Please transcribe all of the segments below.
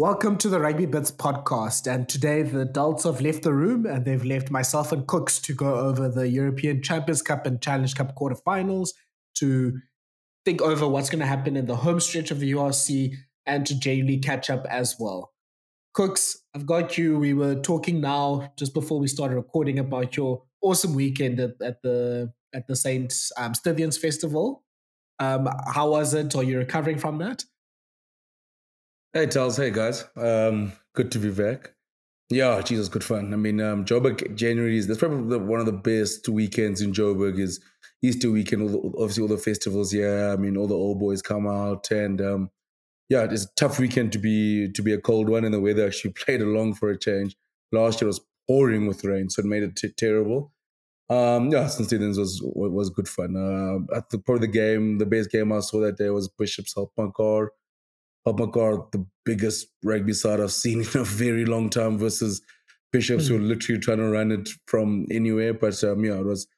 Welcome to the Rugby Bits podcast. And today the adults have left the room and they've left myself and Kooks to go over the European Champions Cup and Challenge Cup quarterfinals, to think over what's going to happen in the home stretch of the URC, and to generally catch up as well. Kooks, I've got you. We were talking now just before we started recording about your awesome weekend at, at the at the Saint um, Stithians Festival. Um, how was it? Are you recovering from that? Hey, Charles. Hey, guys. Um, good to be back. Yeah, Jesus, good fun. I mean, um, Joburg January is that's probably one of the best weekends in Joburg. Is Easter weekend. All the, obviously, all the festivals. Yeah, I mean, all the old boys come out, and um, yeah, it's a tough weekend to be to be a cold one, and the weather actually played along for a change. Last year was pouring with rain, so it made it t- terrible. Um, yeah, St. Stithians was was good fun. Uh, at the probably the game, the best game I saw that day was Bishop's Alpacar Alpacar, the biggest rugby side I've seen in a very long time versus Bishops mm-hmm. who are hmm. literally trying to run it from anywhere. But um, yeah, it was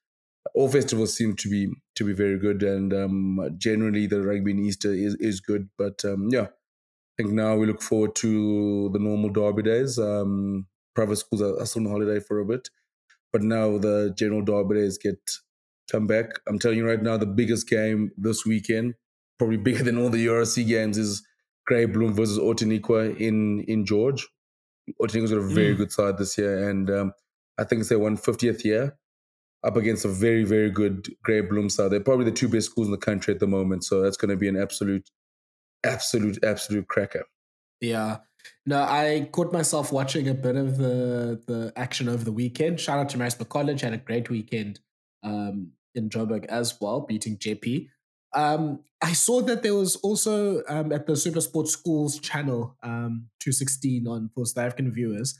all festivals seem to be to be very good, and um, generally the rugby in Easter is is good. But um, yeah, I think now we look forward to the normal derby days. Um, private schools are, are still on holiday for a bit, but now the general derby days get come back. I'm telling you right now, the biggest game this weekend, probably bigger than all the URC games, is Grey Bloem versus Outeniqua in in George. Outeniqua's got a very mm. good side this year, and um, I think it's their 150th year up against a very very good Grey Bloem side. They're probably the two best schools in the country at the moment, so that's going to be an absolute, absolute, absolute cracker. Yeah. No, I caught myself watching a bit of the the action over the weekend. Shout out to Maritzburg College, had a great weekend um, in Joburg as well, beating JP. Um, I saw that there was also um, at the Super Sports Schools channel, um, 216 on for South African viewers.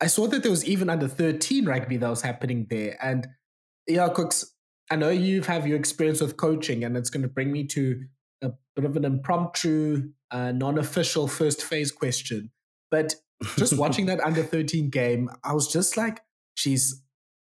I saw that there was even under 13 rugby that was happening there. And yeah, Kooks, I know you have your experience with coaching, and it's going to bring me to a bit of an impromptu, uh, non official first phase question. But just watching that under 13 game, I was just like, geez,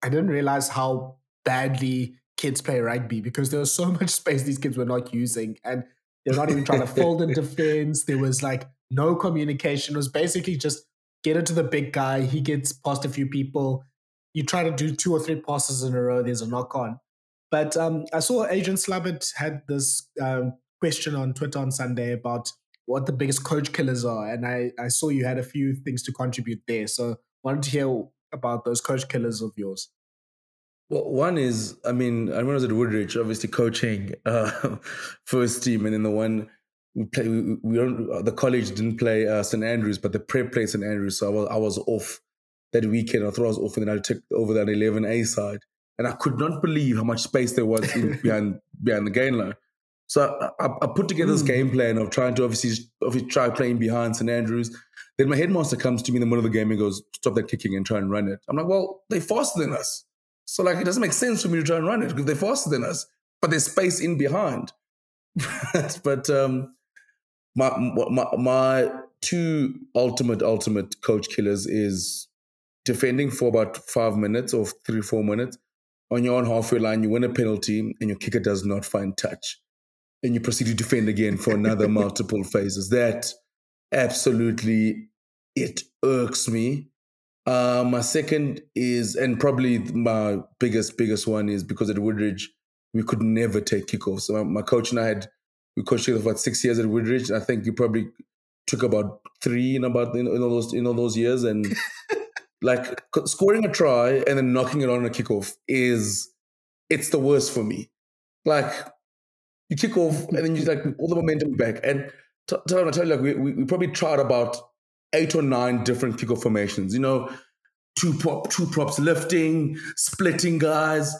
I didn't realize how badly kids play rugby because there was so much space these kids were not using and they're not even trying to fold in defense. There was like no communication. It was basically just get it to the big guy. He gets past a few people. You try to do two or three passes in a row, there's a knock on. But um, I saw Adrian Slabbert had this um, question on Twitter on Sunday about what the biggest coach killers are. And I, I saw you had a few things to contribute there. So wanted to hear about those coach killers of yours. Well, one is, I mean, I remember was at Woodridge, obviously coaching uh, first team, and then the one we play, we, we don't, the college didn't play uh, St Andrews, but the prep played St Andrews, so I was I was off that weekend. I thought I was off, and then I took over that eleven A side, and I could not believe how much space there was in, behind behind the gain line. So I, I, I put together this mm. game plan of trying to obviously obviously try playing behind St Andrews. Then my headmaster comes to me in the middle of the game and goes, "Stop that kicking and try and run it." I'm like, "Well, they're faster than us." So like it doesn't make sense for me to try and run it because they're faster than us, but there's space in behind. but um, my, my my two ultimate ultimate coach killers is defending for about five minutes or three four minutes on your own halfway line. You win a penalty and your kicker does not find touch, and you proceed to defend again for another multiple phases. That absolutely it irks me uh, my second is, and probably my biggest, biggest one is because at Woodridge, we could never take kickoffs. So my, my coach and I had, we coached for about six years at Woodridge. I think you probably took about three in about in, in all those in all those years, and like scoring a try and then knocking it on a kickoff is it's the worst for me. Like you kick off and then you like all the momentum back. And t- tell I tell you, like we, we, we probably tried about eight or nine different kickoff formations. You know, two prop, two props lifting, splitting guys.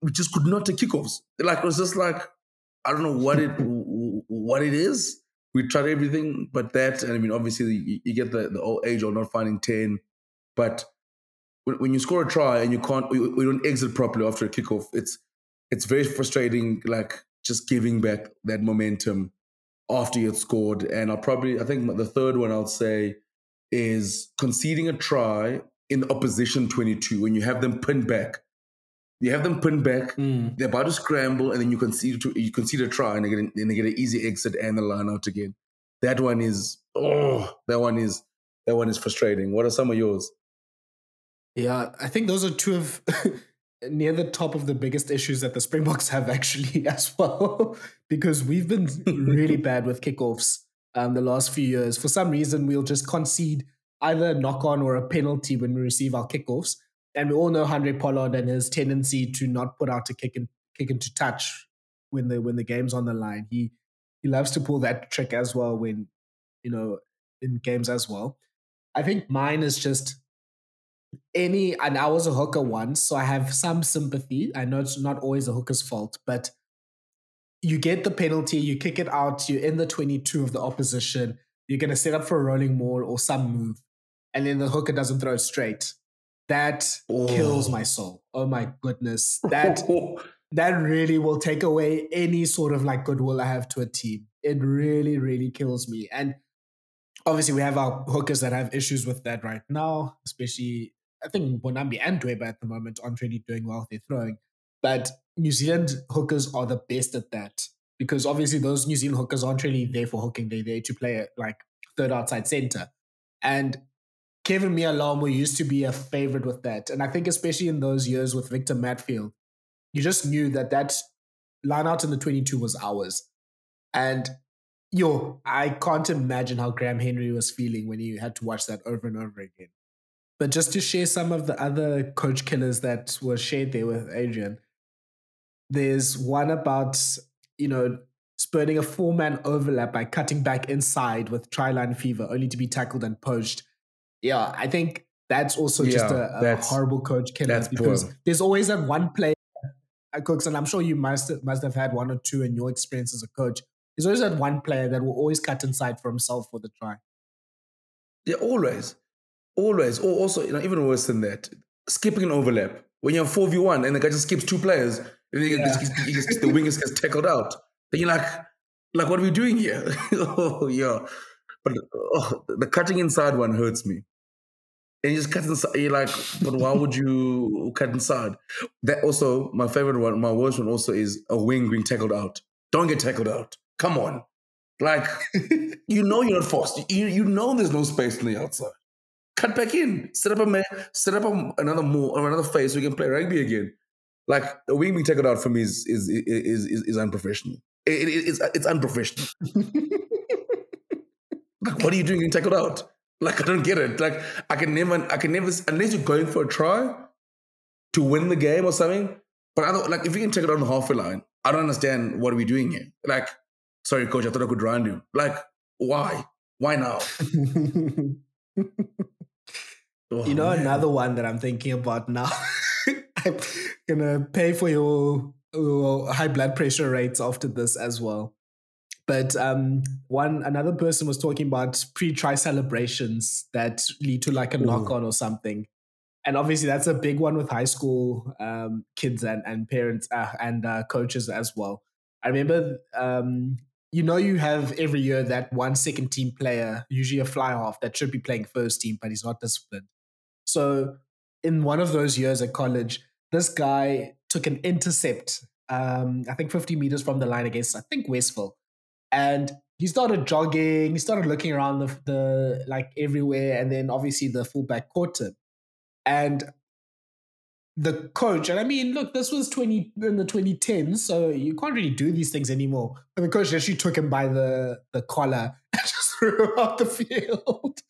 We just could not take kickoffs. Like it was just like I don't know what it what it is. We tried everything, but that, and I mean, obviously, you, you get the, the old age of not finding ten. But when, when you score a try and you can't, you, you don't exit properly after a kickoff, it's it's very frustrating. Like just giving back that momentum after you had scored. And I'll probably, I think the third one I'll say is conceding a try in opposition 22 when you have them pinned back. You have them pinned back, mm. they're about to scramble, and then you concede to, you concede a try and they get an, and they get an easy exit and the line out again. That one is oh, that one is that one is frustrating. What are some of yours? Yeah, I think those are two of near the top of the biggest issues that the Springboks have actually as well, because we've been really bad with kickoffs um, the last few years. For some reason, we'll just concede either a knock on or a penalty when we receive our kickoffs. And we all know Handré Pollard and his tendency to not put out a kick and kick into touch when the when the game's on the line. He he loves to pull that trick as well when you know in games as well. I think mine is just any and I was a hooker once, so I have some sympathy. I know it's not always a hooker's fault, but you get the penalty, you kick it out, you're in the 22 of the opposition, you're gonna set up for a rolling maul or some move, and then the hooker doesn't throw straight. That oh. kills my oh. soul. Oh my goodness. That that really will take away any sort of like goodwill I have to a team. It really, really kills me. And obviously we have our hookers that have issues with that right now, especially I think Mbonambi and Dweba at the moment aren't really doing well they're throwing. But New Zealand hookers are the best at that because obviously those New Zealand hookers aren't really there for hooking. They're there to play like third outside center. And Keven Mealamu used to be a favorite with that. And I think especially in those years with Victor Matfield, you just knew that that line out in the 22 was ours. And yo, I can't imagine how Graham Henry was feeling when he had to watch that over and over again. But just to share some of the other coach killers that were shared there with Adrian, there's one about, you know, spurning a four man overlap by cutting back inside with try line fever, only to be tackled and poached. Yeah, I think that's also yeah, just a, a horrible coach killer because poor. there's always that one player, uh, Kooks, and I'm sure you must, must have had one or two in your experience as a coach. There's always that one player that will always cut inside for himself for the try. Yeah, always. Always, or also, you know, even worse than that, skipping an overlap. When you're 4v1 and the guy just skips two players, and he gets, he gets, the wingers gets tackled out. Then you're like, like, what are we doing here? oh, yeah. But oh, the cutting inside one hurts me. And you just cut inside. You're like, but why would you cut inside? That also, my favorite one, my worst one also is a wing being tackled out. Don't get tackled out. Come on. Like, you know you're not forced. You, you know there's no space on the outside cut back in, set up a man, set up a, another more or another face so we can play rugby again. Like a wing being taken out for me is is is is, is unprofessional. It, it, it's it's unprofessional. like, what are you doing getting tackled out? Like, I don't get it. Like, I can never, I can never, unless you're going for a try to win the game or something. But I don't like if you can take it out on the halfway line. I don't understand what are we doing here. Like, sorry, coach, I thought I could round you. Like, why? Why now? Oh, you know, man. another one that I'm thinking about now. I'm gonna pay for your, your, high blood pressure rates after this as well. But um, one another person was talking about pre-try celebrations that lead to like a knock on or something, and obviously that's a big one with high school um, kids and and parents uh, and uh, coaches as well. I remember um, you know you have every year that one second team player, usually a fly half, that should be playing first team, but he's not disciplined. So in one of those years at college, this guy took an intercept, um, I think 50 meters from the line against, I think, Westville. And he started jogging, he started looking around the, the like everywhere, and then obviously the fullback caught him. And the coach, and I mean, look, this was 20 in the 2010s, so you can't really do these things anymore. And the coach actually took him by the, the collar and just threw him out the field.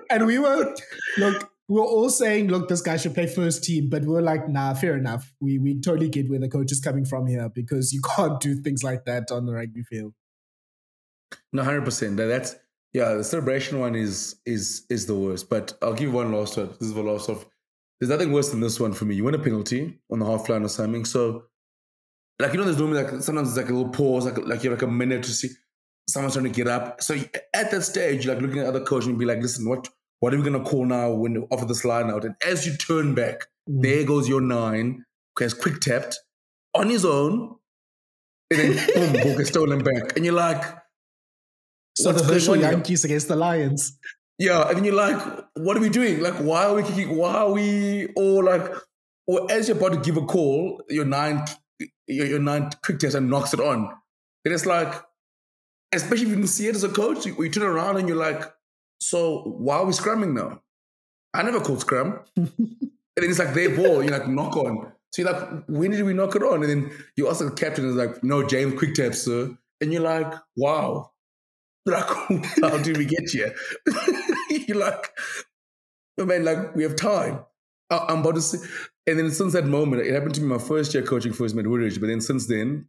and we were, look, we are all saying, look, this guy should play first team, but we are like, nah, fair enough. We we totally get where the coach is coming from here because you can't do things like that on the rugby field. No, hundred percent. That's yeah. The celebration one is is is the worst. But I'll give one last one. This is the last of there's nothing worse than this one for me. You win a penalty on the half line or something. So, like, you know, there's normally like sometimes it's like a little pause, like, like you have like a minute to see someone's trying to get up. So at that stage, you're like looking at other coach and be like, listen, what what are we gonna call now when you offer this line out? And as you turn back, mm. there goes your nine, has quick tapped on his own, and then boom, ball gets stolen back. And you're like, so the Herschel Jantjies against the Lions. Yeah, and then you're like, what are we doing? Like, why are we kicking? Why are we all like, or as you're about to give a call, your nine, your, your nine quick test and knocks it on. And it's like, especially if you didn't see it as a coach, you, you turn around and you're like, so why are we scrumming now? I never called scrum. and then it's like their ball, you're like, knock on. So you're like, when did we knock it on? And then you ask the captain, is like, no, James, quick tap, sir. And you're like, wow. Like, how did we get here? you're like, oh, man, like, we have time. I'm about to say, and then since that moment, it happened to me my first year coaching First Med Woodridge, but then since then,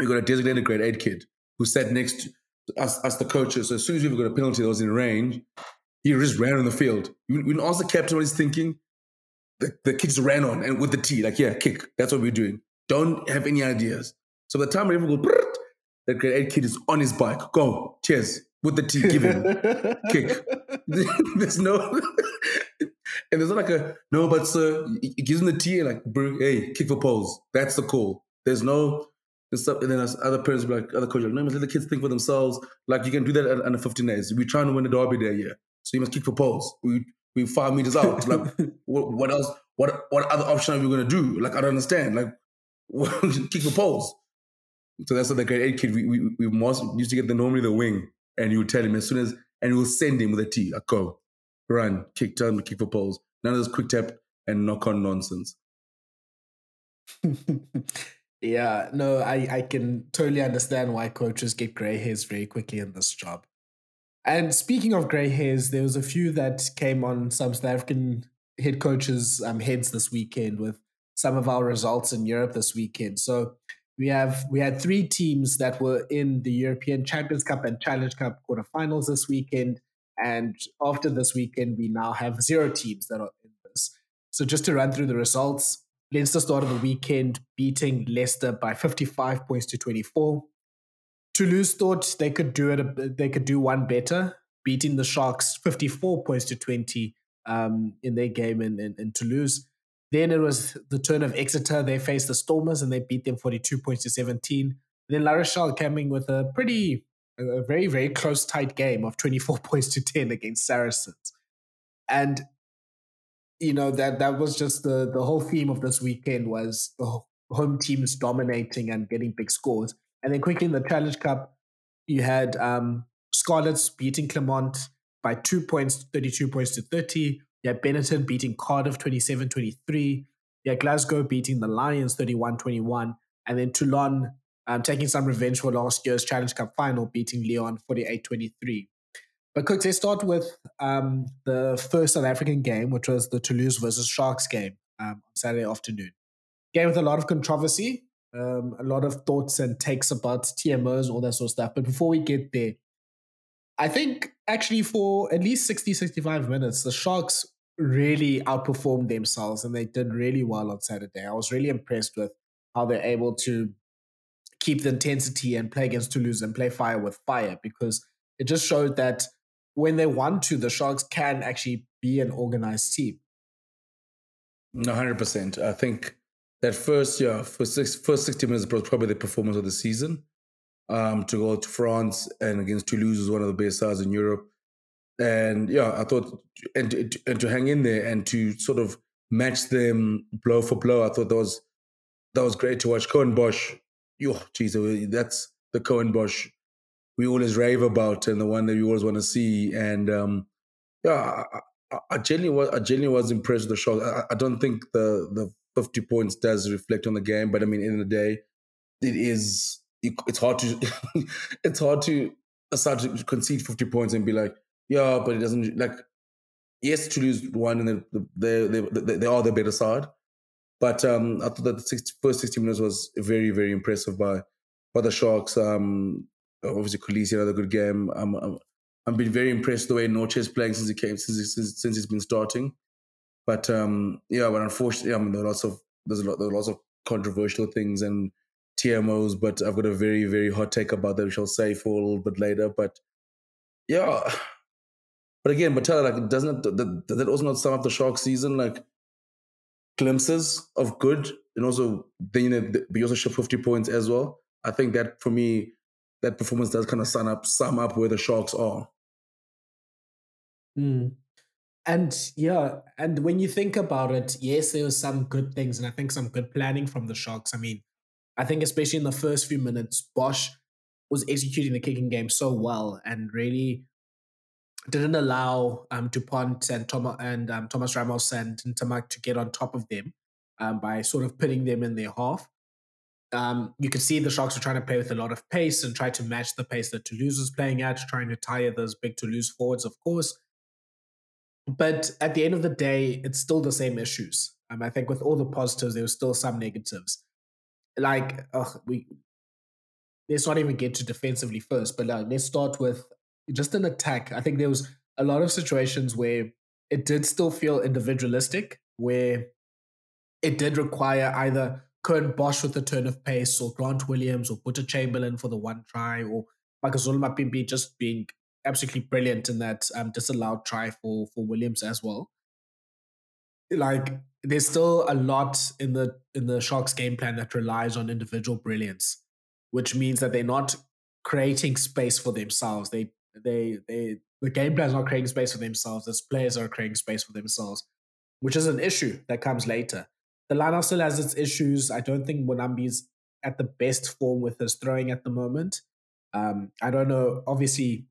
we got a designated grade eight kid who sat next to us, us the coaches. So as soon as we got a penalty that was in range, he just ran on the field. We, we didn't ask the captain what he's thinking. The, the kid just ran on and with the T, like, yeah, kick. That's what we're doing. Don't have any ideas. So by the time we ever go, the grade eight kid is on his bike. Go, cheers. With the T, give him kick. there's no, and there's not like a no, but sir, he gives him the T and like, hey, kick for poles. That's the call. There's no and stuff. And then other parents be like, other coaches, like, no, let the kids think for themselves. Like you can do that under 15 days. We're trying to win the derby there, yeah. So you must kick for poles. We we five meters out. like what, what, else? What what other option are we gonna do? Like I don't understand. Like kick for poles. So that's what the grade eight kid. We we, we most used to get the normally the wing, and you would tell him as soon as, and we will send him with a T. Like go, run, kick, turn, kick for poles. None of this quick tap and knock on nonsense. Yeah, no, I, I can totally understand why coaches get grey hairs very quickly in this job. And speaking of grey hairs, there was a few that came on some South African head coaches' um, heads this weekend with some of our results in Europe this weekend. So we have we had three teams that were in the European Champions Cup and Challenge Cup quarterfinals this weekend. And after this weekend, we now have zero teams that are in this. So just to run through the results, Leinster started the weekend beating Leicester by 55 points to 24. Toulouse thought they could do it. They could do one better, beating the Sharks 54 points to 20 um, in their game in, in, in, Toulouse. Then it was the turn of Exeter. They faced the Stormers and they beat them 42 points to 17. then La Rochelle coming with a pretty, a very, very close, tight game of 24 points to 10 against Saracens. And you know that that was just the the whole theme of this weekend was the home teams dominating and getting big scores. And then quickly in the Challenge Cup, you had um, Scarlets beating Clermont by two points, 32 points to 30. You had Benetton beating Cardiff 27 23. You had Glasgow beating the Lions 31 21. And then Toulon um, taking some revenge for last year's Challenge Cup final, beating Lyon 48 23. But Kooks, let's start with um, the first South African game, which was the Toulouse versus Sharks game um, on Saturday afternoon. Game with a lot of controversy, um, a lot of thoughts and takes about TMOs, all that sort of stuff. But before we get there, I think actually for at least 60, 65 minutes, the Sharks really outperformed themselves and they did really well on Saturday. I was really impressed with how they're able to keep the intensity and play against Toulouse and play fire with fire because it just showed that when they want to, the Sharks can actually be an organized team. Hundred percent. I think that first year, first six, first sixty minutes was probably the performance of the season. Um, to go to France and against Toulouse is one of the best sides in Europe, and yeah, I thought and to, and to hang in there and to sort of match them blow for blow, I thought that was that was great to watch. Curwin Bosch, yo, geez, that's the Curwin Bosch we always rave about and the one that we always want to see. And um, yeah, I, I, genuinely was I genuinely was impressed with the shot. I, I, don't think the the 50 points does reflect on the game, but I mean, in the day, it is. it's hard to it's hard to start to concede 50 points and be like, yeah, but it doesn't like. Yes, Toulouse won, and they they they, they are the better side. But um, I thought that the 60, first 60 minutes was very, very impressive by by the Sharks. Um, obviously Kolisi another good game. I'm, I'm I've been very impressed the way Notshe is playing since he came since since, since he's been starting. But um, yeah, but unfortunately, I mean there are lots of there's a lot there are lots of controversial things and TMOs, but I've got a very very hot take about that, which I'll say for a little bit later. But yeah, but again, but tell like doesn't that, that also not sum up the shark season like glimpses of good and also then you know we also show 50 points as well. I think that for me that performance does kind of sum up sum up where the Sharks are. Mm. And yeah, and when you think about it, yes, there was some good things, and I think some good planning from the Sharks. I mean, I think especially in the first few minutes, Bosch was executing the kicking game so well and really didn't allow um, Dupont and, Tom- and um, Thomas Ramos and Ntamack to get on top of them um, by sort of putting them in their half. Um, you can see the Sharks are trying to play with a lot of pace and try to match the pace that Toulouse is playing at, trying to tire those big Toulouse forwards, of course. But at the end of the day, it's still the same issues. Um, I think with all the positives, there were still some negatives. Like, ugh, we let's not even get to defensively first, but uh, let's start with just an attack. I think there was a lot of situations where it did still feel individualistic, where it did require either Curwin Bosch with the turn of pace, or Grant Williams, or Boeta Chamberlain for the one try, or Makazole Mapimpi just being absolutely brilliant in that um, disallowed try for for Williams as well. Like there's still a lot in the in the Sharks game plan that relies on individual brilliance, which means that they're not creating space for themselves. They they they the game plan is not creating space for themselves. As players are creating space for themselves, which is an issue that comes later. The lineup still has its issues. I don't think Mbonambi's at the best form with his throwing at the moment. Um, I don't know. Obviously,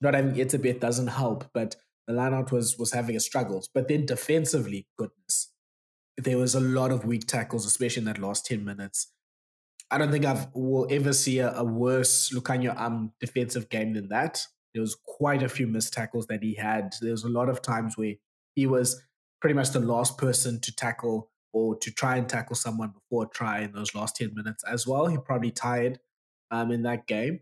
not having Etzebeth doesn't help, but the lineout was was having a struggles. But then defensively, goodness, there was a lot of weak tackles, especially in that last ten minutes. I don't think I've will ever see a, a worse Lukhanyo Am defensive game than that. There was quite a few missed tackles that he had. There was a lot of times where he was pretty much the last person to tackle or to try and tackle someone before try in those last 10 minutes as well. He probably tired um, in that game.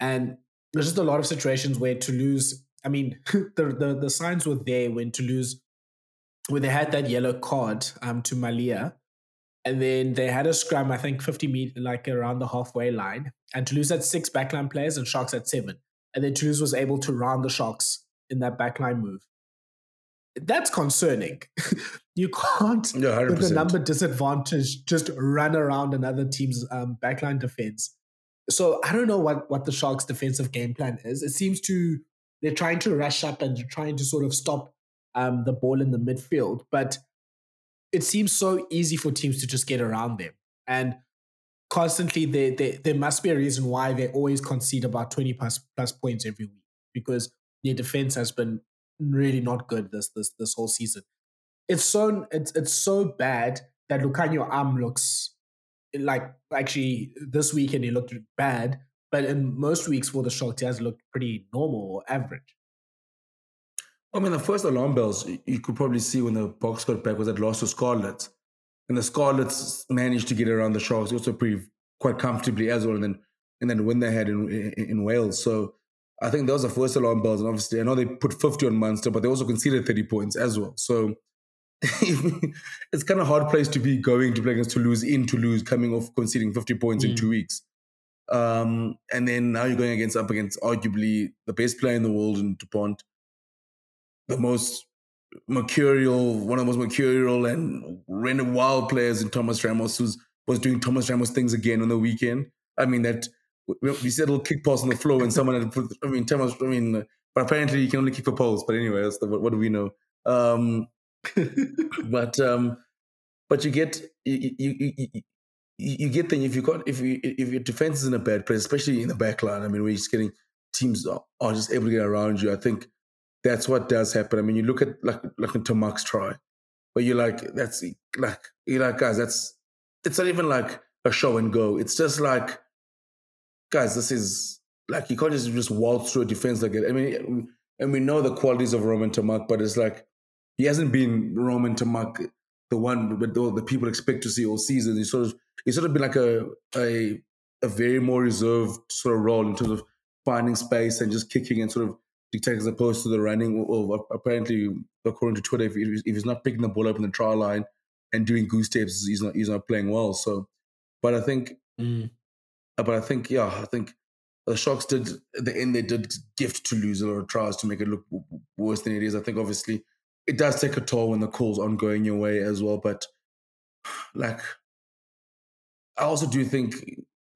And there's just a lot of situations where Toulouse, I mean, the, the, the signs were there when Toulouse, where they had that yellow card um, to Malia. And then they had a scrum, I think 50 meters, like around the halfway line. And Toulouse had six backline players and Sharks had seven. And then Toulouse was able to round the Sharks in that backline move. That's concerning. you can't, yeah, with the number disadvantage, just run around another team's um, backline defense so I don't know what what the Sharks' defensive game plan is. It seems to they're trying to rush up and trying to sort of stop um, the ball in the midfield, but it seems so easy for teams to just get around them and constantly they, they, there must be a reason why they always concede about 20 plus, plus points every week because their defense has been really not good this this this whole season. It's so it's it's so bad that Lukhanyo Am looks like actually this weekend he looked bad, but in most weeks for the Sharks he has looked pretty normal or average. I mean, the first alarm bells you could probably see when the Boks got back was that loss to Scarlets, and the Scarlets managed to get around the Sharks also pretty quite comfortably as well, and then and then win they had in, in, in Wales. So I think those are first alarm bells, and obviously I know they put fifty on Munster, but they also conceded thirty points as well. So it's kind of hard place to be going to play against Toulouse in Toulouse, coming off conceding 50 points mm. in two weeks. Um, and then now you're going against up against arguably the best player in the world in Dupont, the most mercurial, one of the most mercurial and random wild players in Thomas Ramos, who was doing Thomas Ramos things again on the weekend. I mean that we said a little kick pass on the floor and someone had put. I mean Thomas. I mean, but apparently you can only kick for poles. But anyway, that's the, what, what do we know? Um, but um, but you get you, you, you, you get the if you got if you if your defense is in a bad place, especially in the back line. I mean, we're just getting teams are, are just able to get around you. I think that's what does happen. I mean, you look at like like Ntamack's try, but you're like that's like you're like guys, that's it's not even like a show and go. It's just like guys, this is like you can't just just waltz through a defense like it. I mean, and we know the qualities of Romain Ntamack, but it's like he hasn't been Romain Ntamack, the one that the, people expect to see all season. He sort of he's sort of been like a a a very more reserved sort of role in terms of finding space and just kicking and sort of dictating as opposed to the running. Well, apparently, according to Twitter, if, if he's not picking the ball up in the trial line and doing goose steps, he's not he's not playing well. So, but I think, mm. Uh, but I think, yeah, I think the Sharks did at the end they did gift Toulouse a lot of tries to make it look worse than it is. I think obviously it does take a toll when the call's on going your way as well. But like, I also do think,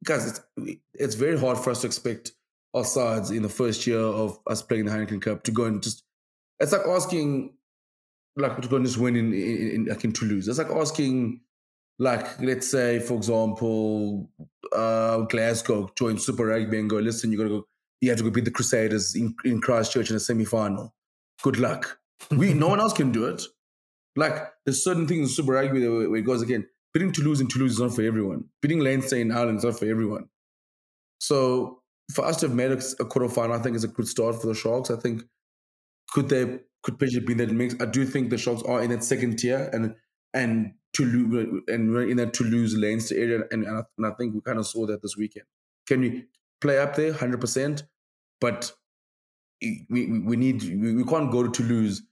guys, it's, it's very hard for us to expect our sides in the first year of us playing the Heineken Cup to go and just. It's like asking, like, to go and just win in, in, in like in Toulouse. It's like asking like let's say, for example, uh, Glasgow join Super Rugby and go, listen, you gotta go, you have to go beat the Crusaders in, in Christchurch in a semi-final. Good luck. We no one else can do it. Like there's certain things in Super Rugby where it goes again. Beating Toulouse in Toulouse is not for everyone. Beating Leinster in Ireland is not for everyone. So for us to have made a, a quarterfinal, I think is a good start for the Sharks. I think could they could potentially be in that mix. I do think the Sharks are in that second tier and and Toulouse uh, and in that Toulouse Leinster area, and, and, I, think we kind of saw that this weekend. Can we play up there, hundred percent? But we, we need we, we can't go to Toulouse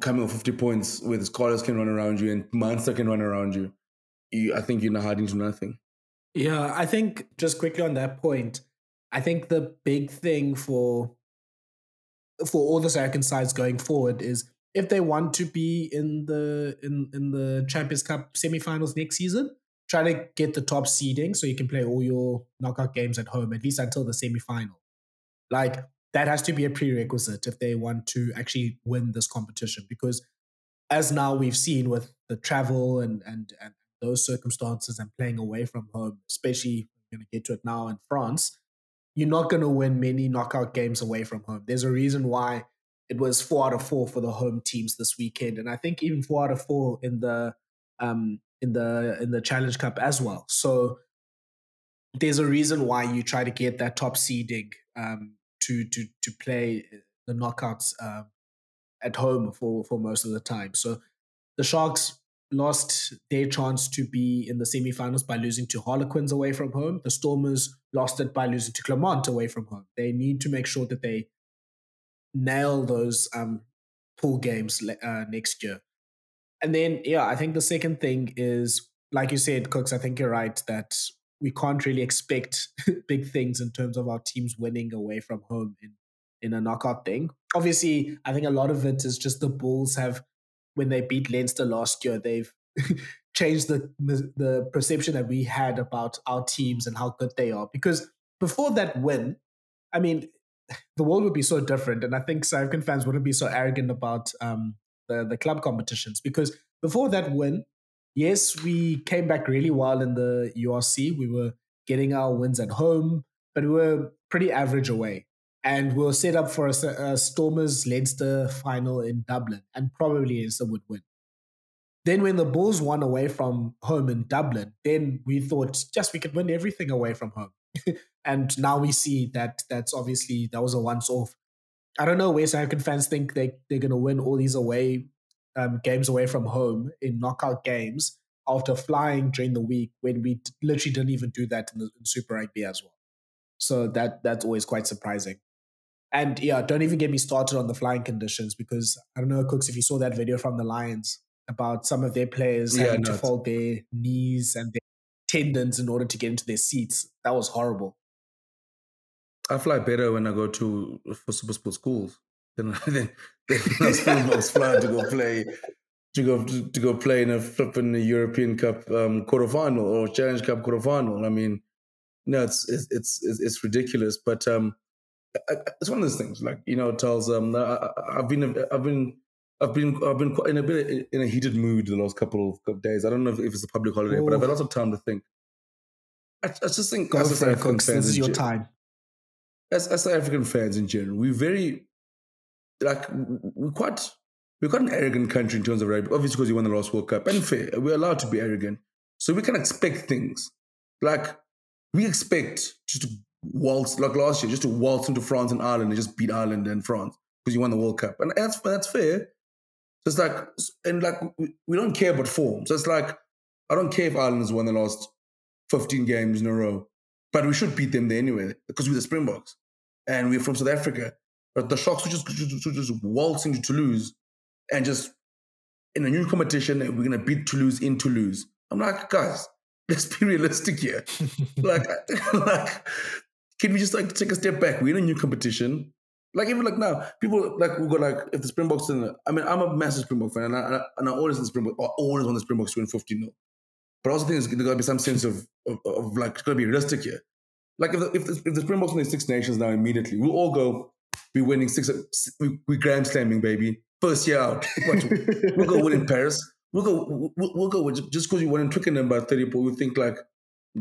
coming with 50 points where the Scarlets can run around you and Munster can run around you. you I think you're not hiding to nothing. Yeah, I think just quickly on that point, I think the big thing for for all the American sides going forward is if they want to be in the in in the Champions Cup semifinals next season, try to get the top seeding so you can play all your knockout games at home at least until the semifinal. Like that has to be a prerequisite if they want to actually win this competition because as now we've seen with the travel and and and those circumstances and playing away from home, especially we're going to get to it now in France, you're not going to win many knockout games away from home. There's a reason why it was four out of four for the home teams this weekend, and I think even four out of four in the um, in the in the Challenge Cup as well. So there's a reason why you try to get that top seeding um, to to to play the knockouts uh, at home for for most of the time. So the Sharks lost their chance to be in the semifinals by losing to Harlequins away from home. The Stormers lost it by losing to Clermont away from home. They need to make sure that they nail those um, pool games uh, next year. And then, yeah, I think the second thing is, like you said, Kooks, I think you're right that we can't really expect big things in terms of our teams winning away from home in, in a knockout thing. Obviously, I think a lot of it is just the Bulls have when they beat Leinster last year, they've changed the the perception that we had about our teams and how good they are. Because before that win, I mean, the world would be so different, and I think South fans wouldn't be so arrogant about um, the the club competitions. Because before that win, yes, we came back really well in the URC. We were getting our wins at home, but we were pretty average away and we'll set up for a, a Stormers Leinster final in Dublin, and probably Leinster would win. Then when the Bulls won away from home in Dublin, then we thought just we could win everything away from home. and now we see that that's obviously that was a once off. I don't know where South African fans think they they're gonna win all these away um, games away from home in knockout games after flying during the week when we literally didn't even do that in, the, in Super Rugby as well. So that that's always quite surprising. And yeah, don't even get me started on the flying conditions because I don't know, Kooks, if you saw that video from the Lions about some of their players yeah, having no, to fold their knees and their tendons in order to get into their seats. That was horrible. I fly better when I go to for super sports schools than than, than Springboks flying to go play to go to, to go play in a flipping European Cup um, quarterfinal or Challenge Cup quarterfinal. I mean, no, it's it's it's it's ridiculous. But um, it's one of those things. Like you know, it tells um, I, have been I've been I've been I've been quite in a bit in a heated mood the last couple of days. I don't know if, if it's a public holiday, Ooh. but I've had lots of time to think. I, I just think Go as South African this is your time. As as South African fans in general, we're very like we're quite we're quite an arrogant country in terms of rugby. Obviously, because we won the last World Cup, and fair, we're allowed to be arrogant, so we can expect things like we expect just to waltz like last year, just to waltz into France and Ireland and just beat Ireland and France because you won the World Cup, and that's that's fair. So it's like, and like we don't care about form. So it's like, I don't care if Ireland has won the last fifteen games in a row, but we should beat them there anyway because we're the Springboks and we're from South Africa. But the Sharks were just, just, just waltzing to Toulouse and just in a new competition, we're gonna beat Toulouse in Toulouse. I'm like, guys, let's be realistic here. like, like can we just like take a step back? We're in a new competition. Like even like now, people like we go like if the Springboks. In, I mean, I'm a massive Springbok fan, and I, and I always the Springbok. I always want the Springboks to win 15 0 But I also think there's got to be some sense of, of, of like it's got to be realistic here. Like if the, if the, if the Springboks win the Six Nations now immediately, we'll all go be winning six. We, we grand slamming, baby. First year out, we'll go win in Paris. we'll go, we'll, we'll go just because you won in Twickenham by 30 points, we think like,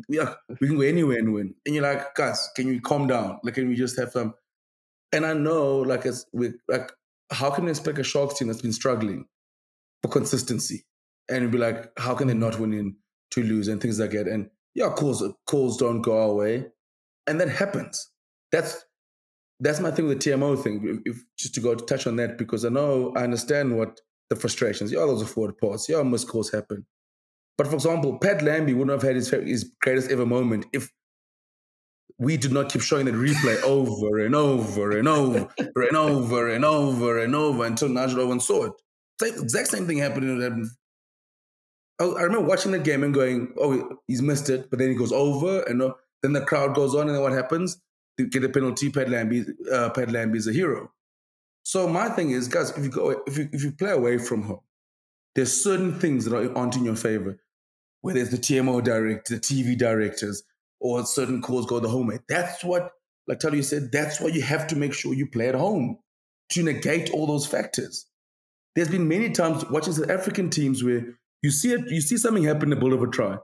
yeah, we can go anywhere and win. And you're like, guys, can you calm down? Like, can we just have some? And I know, like, it's like, how can you expect a Sharks team that's been struggling for consistency and be like, how can they not win in Toulouse and things like that? And yeah, calls calls don't go our way, and that happens. That's that's my thing with the TMO thing. If, just to go to touch on that because I know I understand what the frustrations. Yeah, those are forward parts. Yeah, missed calls happen. But for example, Pat Lambie wouldn't have had his, his greatest ever moment if we did not keep showing that replay over and over and over and over and over and over until Nigel Owens saw it. Same, exact same thing happened. I, I remember watching the game and going, "Oh, he's missed it," but then he goes over, and uh, then the crowd goes on, and then what happens? To get a penalty, Pat Lambie, uh, Pat Lambie is a hero. So my thing is, guys, if you go, if you if you play away from home, there's certain things that aren't in your favor whether it's the TMO director, the TV directors, or certain calls go the home way. That's what, like Tali said, that's why you have to make sure you play at home to negate all those factors. There's been many times watching South African teams where you see it, you see something happen in the build of a try.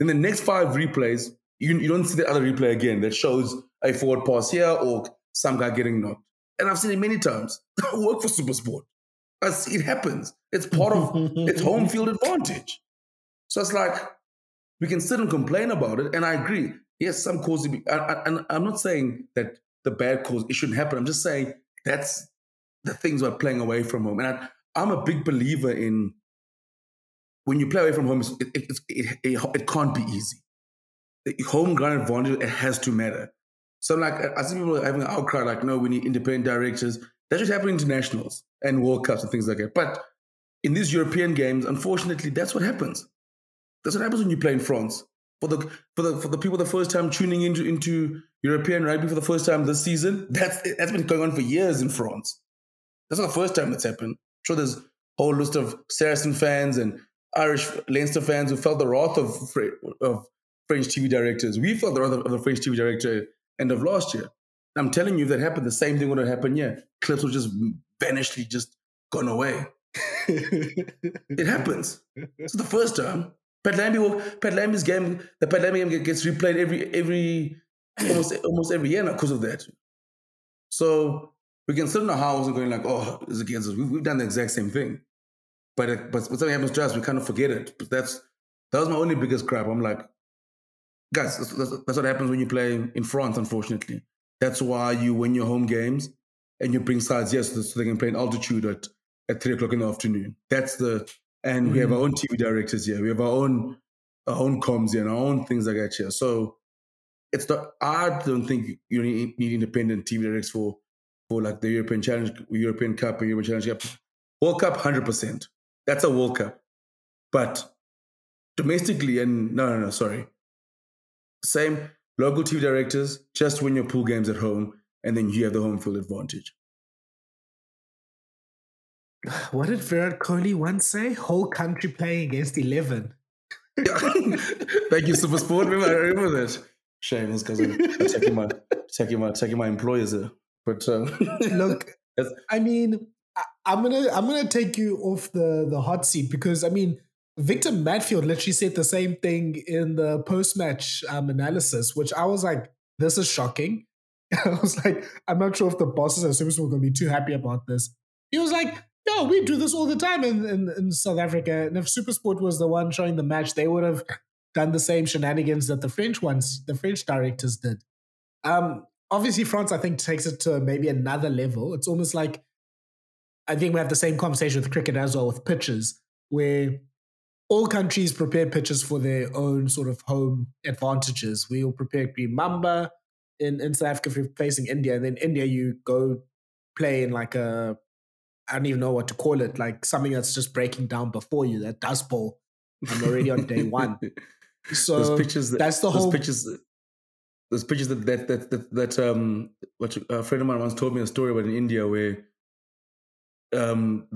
Then the next five replays, you, you don't see the other replay again that shows a forward pass here or some guy getting knocked. And I've seen it many times. I work for Supersport. I see it happens. It's part of it's home field advantage. So it's like we can sit and complain about it, and I agree. Yes, some calls. And I'm not saying that the bad calls it shouldn't happen. I'm just saying that's the things we're playing away from home. And I, I'm a big believer in when you play away from home, it, it, it, it, can't be easy. The home ground advantage, it has to matter. So, like, I see people having an outcry, like, no, we need independent directors. That should happen in internationals and World Cups and things like that. But in these European games, unfortunately, that's what happens. That's what happens when you play in France. For the for the for the people the first time tuning into into European rugby for the first time this season, that's that's been going on for years in France. That's not the first time that's happened. I'm sure there's a whole list of Saracen fans and Irish Leinster fans who felt the wrath of, of French TV directors. We felt the wrath of the French TV director end of last year. I'm telling you, if that happened, the same thing would have happened. Yeah, clips would just vanishly just gone away. it happens. It's the first time. Pat Lambie, Pat Lambie's game, the Pat Lambie game gets replayed every every almost almost every year now because of that. So we can sit in our house and going like, oh, it's against us. We've, we've done the exact same thing. But it, but something happens to us, we kind of forget it. But that's that was my only biggest crap. I'm like, guys, that's, that's, that's what happens when you play in France. Unfortunately, that's why you win your home games and you bring sides yes so they can play in altitude at at three o'clock in the afternoon. That's the and mm-hmm. we have our mm. own TV directors here. We have our own our own comms here and our own things like that here. So it's not. I don't think you need, need independent TV directors for for like the European Challenge, European Cup, and European Challenge Cup. World Cup, hundred percent. That's a World Cup. But domestically, and no, no, no, sorry. Same local TV directors. Just win your pool games at home, and then you have the home field advantage. What did Virat Kohli once say? Whole country playing against 11. Thank you, Super Sport. Remember, I remember that. Shame, it's because I'm checking my, checking my, checking my employers there. But um, look, I mean, I, am gonna, I'm gonna take you off the the hot seat because I mean, Victor Matfield literally said the same thing in the post match um, analysis, which I was like, this is shocking. I was like, I'm not sure if the bosses at Super Sport are gonna be too happy about this. He was like, no, we do this all the time in, in, in South Africa. And if Supersport was the one showing the match, they would have done the same shenanigans that the French ones, the French directors did. Um, obviously, France, I think, takes it to maybe another level. It's almost like I think we have the same conversation with cricket as well with pitches, where all countries prepare pitches for their own sort of home advantages. We all prepare Green Mamba in, in South Africa for facing India, and then India you go play in like a I don't even know what to call it, like something that's just breaking down before you, that dust bowl. I'm already on day one. So those pictures that, that's the those whole pictures. Those pictures that that that that, that um, what a friend of mine once told me a story about in India where, um,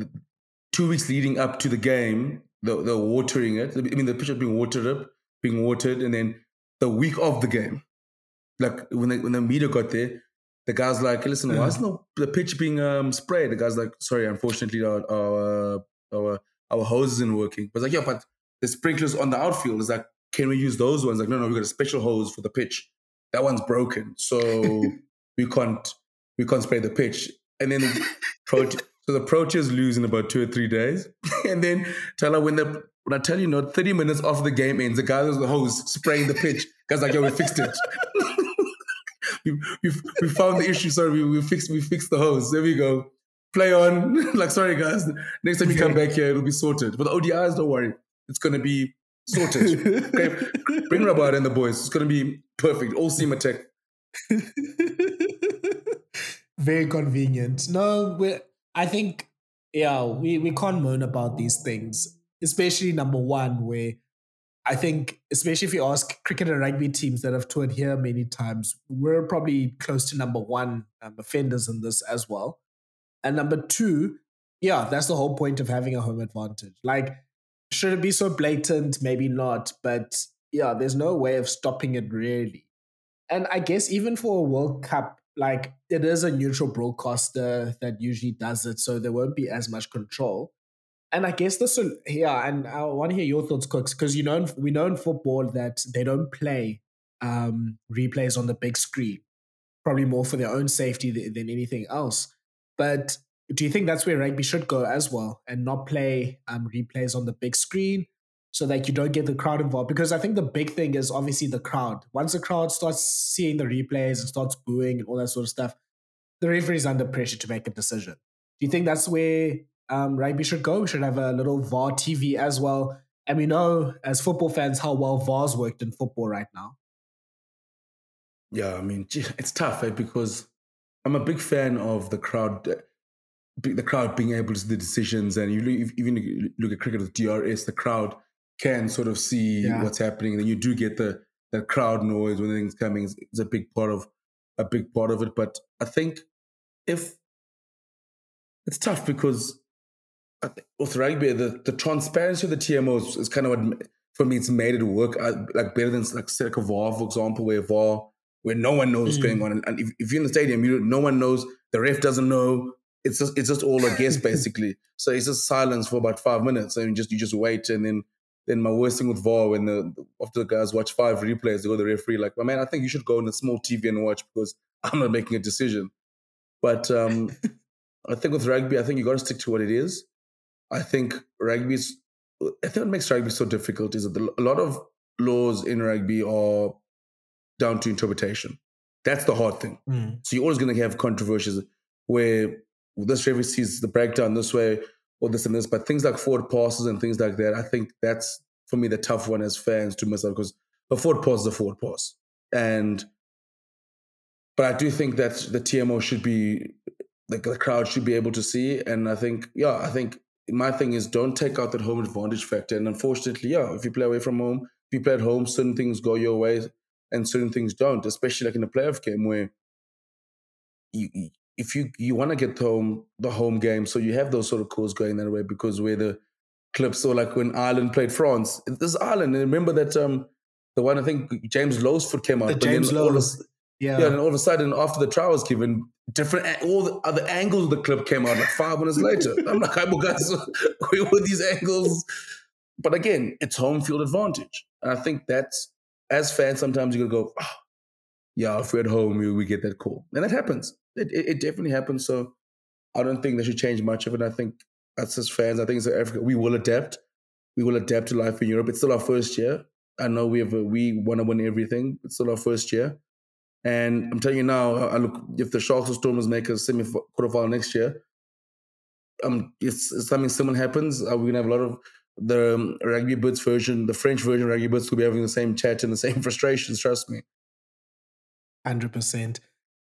two weeks leading up to the game, the the watering it. I mean, the pitch being watered up, being watered, and then the week of the game, like when the when the media got there, the guy's like, listen, why isn't the, the pitch being um, sprayed? The guy's like, sorry, unfortunately, our, our, our our hose isn't working. But like, yeah, but the sprinklers on the outfield is like, can we use those ones? Like, no, no, we got a special hose for the pitch. That one's broken, so we can't we can't spray the pitch. And then pro, so the Proteas lose in about two or three days. and then Tyler, when the when I tell you, not 30 minutes after the game ends, the guy with the hose spraying the pitch. Guys like, yo, we fixed it. we, we, we found the issue. Sorry, we, we fixed we fixed the hose. There we go. Play on. like, sorry guys. Next time you come back here, it'll be sorted. But the ODIs, don't worry. It's gonna be sorted. okay. Bring Rabat and the boys. It's gonna be perfect. All seam attack. Very convenient. No, we I think yeah, we, we can't moan about these things, especially number one, where I think, especially if you ask cricket and rugby teams that have toured here many times, we're probably close to number one um, offenders in this as well. And number two, yeah, that's the whole point of having a home advantage. Like, should it be so blatant? Maybe not. But yeah, there's no way of stopping it really. And I guess even for a World Cup, like it is a neutral broadcaster that usually does it, so there won't be as much control. And I guess this will, yeah, and I want to hear your thoughts, Kooks, because you know we know in football that they don't play um, replays on the big screen, probably more for their own safety than, anything else. But do you think that's where rugby should go as well, and not play um, replays on the big screen, so that you don't get the crowd involved? Because I think the big thing is obviously the crowd. Once the crowd starts seeing the replays and starts booing and all that sort of stuff, the referee is under pressure to make a decision. Do you think that's where um, rugby should go. We should have a little VAR TV as well. And we know as football fans how well VAR's worked in football right now. Yeah, I mean, it's tough right? because I'm a big fan of the crowd, the crowd being able to see the decisions. And you look, even look at cricket with DRS, the crowd can sort of see yeah. what's happening. And you do get the the crowd noise when things coming. is a big part of a big part of it. But I think if it's tough because with rugby, the, the transparency of the TMOs is kind of what, for me, it's made it work uh, like better than like like a VAR, for example, where VAR, where no one knows what's going mm. on. And, and if, if, you're in the stadium, you no one knows, the ref doesn't know. It's just it's just all a guess basically. so it's just silence for about five minutes, and just you just wait, and then then my worst thing with VAR when the after the guys watch five replays, they go to the referee like, "My man, I think you should go on a small TV and watch because I'm not making a decision." But um, I think with rugby, I think you got to stick to what it is. I think rugby's. I think what makes rugby so difficult is that a lot of laws in rugby are down to interpretation. That's the hard thing. Mm. So you're always going to have controversies where this referee sees the breakdown this way or this and this. But things like forward passes and things like that, I think that's for me the tough one as fans to myself because a forward pass is a forward pass, and but I do think that the TMO should be like the crowd should be able to see, and I think yeah, I think my thing is don't take out that home advantage factor. And unfortunately, yeah, if you play away from home, if you play at home, certain things go your way and certain things don't, especially like in a playoff game where you, if you you want to get home the home game, so you have those sort of calls going that way because where the clips or like when Ireland played France, this Ireland, and remember that um the one I think James Lowe's foot came out, the James Lowe. Yeah. yeah, and all of a sudden, after the trial was given, different all the other angles of the clip came out like five minutes later. I'm like, "Hi, guys, where were these angles?" But again, it's home field advantage, and I think that's as fans sometimes you are gonna go, oh, "Yeah, if we're at home, we, we get that call," and that happens. It, it, it definitely happens. So I don't think they should change much of it. I think us as fans, I think as Africa, we will adapt. We will adapt to life in Europe. It's still our first year. I know we have a, we want to win everything. It's still our first year. And I'm telling you now, I look if the Sharks or Stormers make a semi quarterfinal next year, um, if, something similar happens, uh, we're gonna have a lot of the um, rugby bits version, the French version of rugby bits will be having the same chat and the same frustrations. Trust me. Hundred percent.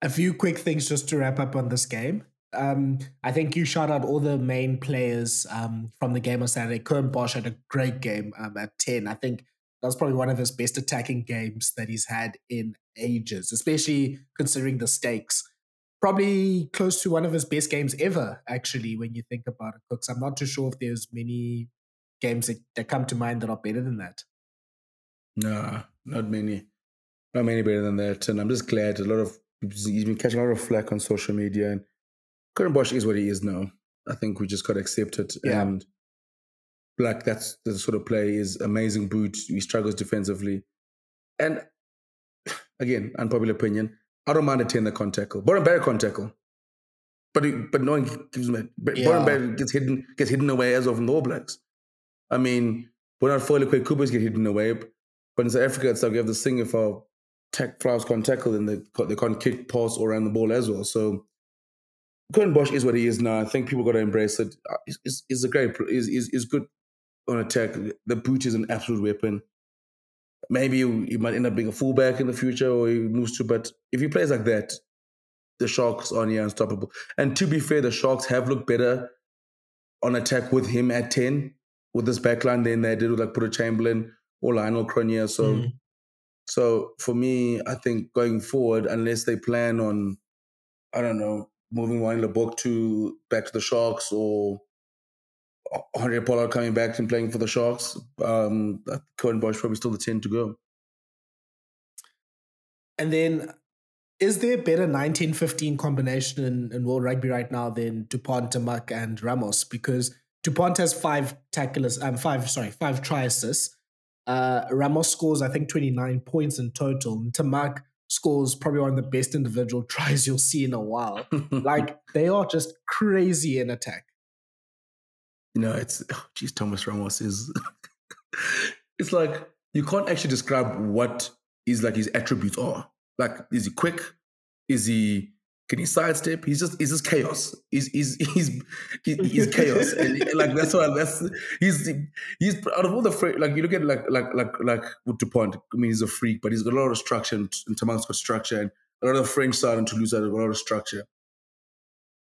A few quick things just to wrap up on this game. Um, I think you shout out all the main players um, from the game on Saturday. Curwin Bosch had a great game um, at 10. I think that was probably one of his best attacking games that he's had in ages, especially considering the stakes. Probably close to one of his best games ever, actually, when you think about it, Kooks. I'm not too sure if there's many games that, that come to mind that are better than that. No, not many. Not many better than that. And I'm just glad a lot of he's been catching a lot of flack on social media and Curwin Bosch is what he is now. I think we just got to accept it. Yeah. And Like that's the sort of play is amazing boot. He struggles defensively, and again, unpopular opinion. I don't mind a ten that can't tackle. Beauden Barrett can't tackle, but he, but no one gives him. But yeah. Beauden Barrett gets hidden gets hidden away as of the All Blacks. I mean, we're not foiling Coopers get hidden away, but in South Africa, it's like you have this thing if our tech flyers can't tackle, then they they can't kick, pass, or run the ball as well. So Curwin Bosch is what he is now. I think people got to embrace it. Is uh, is a great is is is good on attack. The boot is an absolute weapon. Maybe he might end up being a fullback in the future, or he moves to. But if he plays like that, the Sharks are near unstoppable. And to be fair, the Sharks have looked better on attack with him at ten with this backline than they did with like Boeta Chamberlain or Lionel Cronje. So, mm. So for me, I think going forward, unless they plan on, I don't know, moving Manie Libbok to back to the Sharks or Handré Pollard coming back and playing for the Sharks, um, Curwin Bosch probably still the 10 to go. And then, is there a better 1915 combination in, in World Rugby right now than Dupont, Ntamack, and Ramos? Because Dupont has five tacklers, um, five, sorry, five try assists. Uh, Ramos scores, I think, 29 points in total. And Ntamack scores probably one of the best individual tries you'll see in a while. like they are just crazy in attack. You know, it's oh, geez, Thomas Ramos is. it's like you can't actually describe what is like his attributes are. Like, is he quick? Is he can he sidestep? He's just he's just chaos. He's he's he's he's, chaos, and like that's why that's he's he's out of all the freak. Like you look at like like like like Dupont. I mean, he's a freak, but he's got a lot of structure and, and Ntamack's got structure, and a lot of the French side and Toulouse side have got a lot of structure.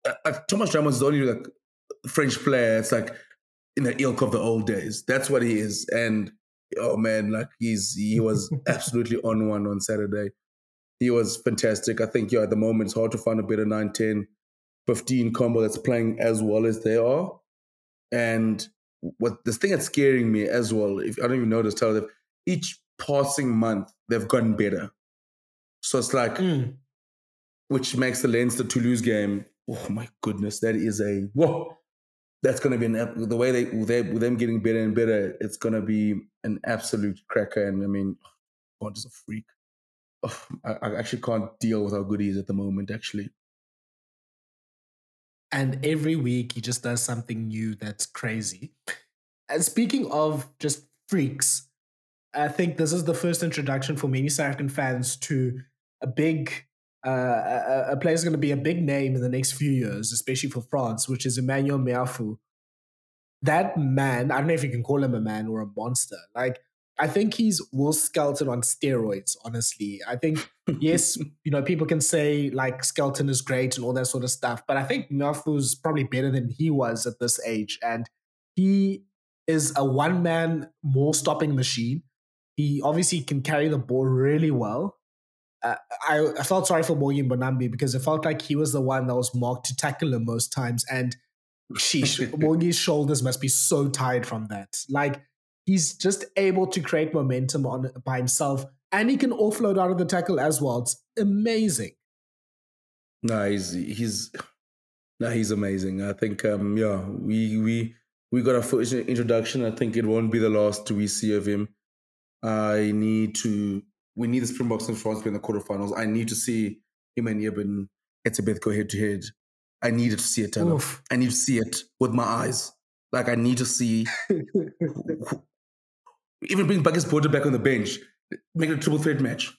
Uh, like Thomas Ramos is the only like French player. It's like in the ilk of the old days. That's what he is, and oh man, like he's he was absolutely on one on Saturday he was fantastic. I think, yeah, at the moment, it's hard to find a better 9, 10, 15 combo that's playing as well as they are. And what this thing that's scaring me as well, if I don't even notice, tell them each passing month they've gotten better. So it's like, mm. which makes the Leinster Toulouse game. Oh my goodness, that is a whoa. That's going to be an the way they they with them getting better and better. It's going to be an absolute cracker. And I mean, God is a freak oh, I, I actually can't deal with how good he is at the moment, actually. And every week he just does something new that's crazy. And speaking of just freaks, I think this is the first introduction for many South African fans to a big uh, a, a player is going to be a big name in the next few years, especially for France, which is Emmanuel Meafou. That man, I don't know if you can call him a man or a monster. Like I think he's Will Skelton on steroids, honestly. I think, yes, you know, people can say like Skelton is great and all that sort of stuff, but I think Meafou's probably better than he was at this age. And he is a one man more stopping machine. He obviously can carry the ball really well. Uh, I, I, felt sorry for Morgan Mbonambi because it felt like he was the one that was marked to tackle him most times. And sheesh, Morgan's shoulders must be so tired from that. Like, he's just able to create momentum on by himself and he can offload out of the tackle as well. It's amazing. No, he's he's no, he's amazing. I think um yeah, we we we got our first introduction. I think it won't be the last we see of him. I need to we need the Springboks and France to be in the quarterfinals. I need to see him and Eben Etzebeth go head to head. I needed to see it. I need to see it with my eyes. Like I need to see even bring Bakkies Botha back on the bench, make it a triple threat match.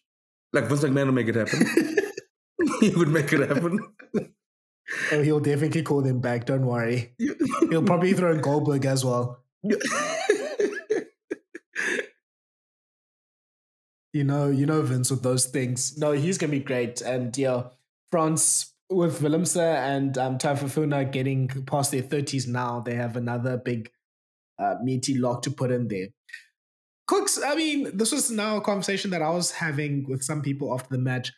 Like Vince McMahon will make it happen. he would make it happen. Oh, he'll definitely call them back. Don't worry. He'll probably throw in Goldberg as well. you know, you know Vince with those things. No, he's gonna be great. And yeah, France with Willemse and um, Taofifénua getting past their thirties now, they have another big uh, meaty lock to put in there. Kooks, I mean, this was now a conversation that I was having with some people after the match.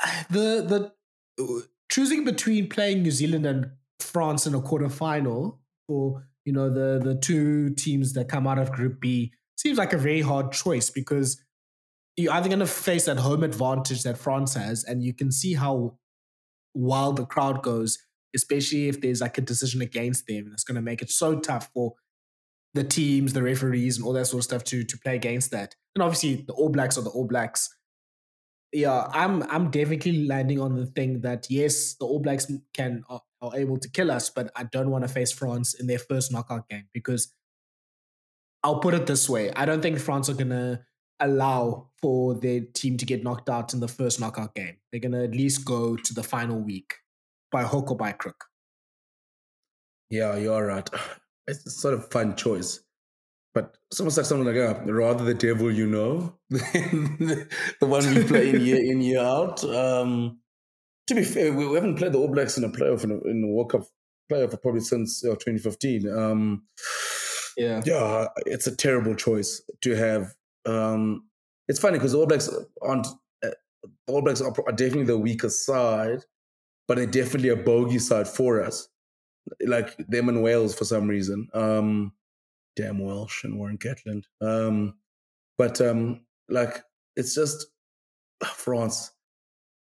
The the uh, choosing between playing New Zealand and France in a quarterfinal for you know the the two teams that come out of Group B seems like a very hard choice because you're either going to face that home advantage that France has, and you can see how wild the crowd goes, especially if there's like a decision against them, it's going to make it so tough for the teams, the referees, and all that sort of stuff to to play against that. And obviously, the All Blacks are the All Blacks. Yeah, I'm I'm definitely landing on the thing that yes, the All Blacks can are, are able to kill us, but I don't want to face France in their first knockout game because I'll put it this way: I don't think France are gonna allow for their team to get knocked out in the first knockout game. They're gonna at least go to the final week by hook or by crook. Yeah, you're right. It's sort of fun choice. But it's almost like something like, uh, rather the devil you know than the one we play in year in, year out. Um, to be fair, we, we, haven't played the All Blacks in a playoff, in, a, in the World Cup playoff probably since uh, 2015. Um, yeah. Yeah, it's a terrible choice to have. Um, it's funny because All Blacks aren't, uh, All Blacks are, are definitely the weaker side, but they're definitely a bogey side for us like them and Wales for some reason. Um, damn Welsh and Warren Gatland. Um, but um, like it's just France.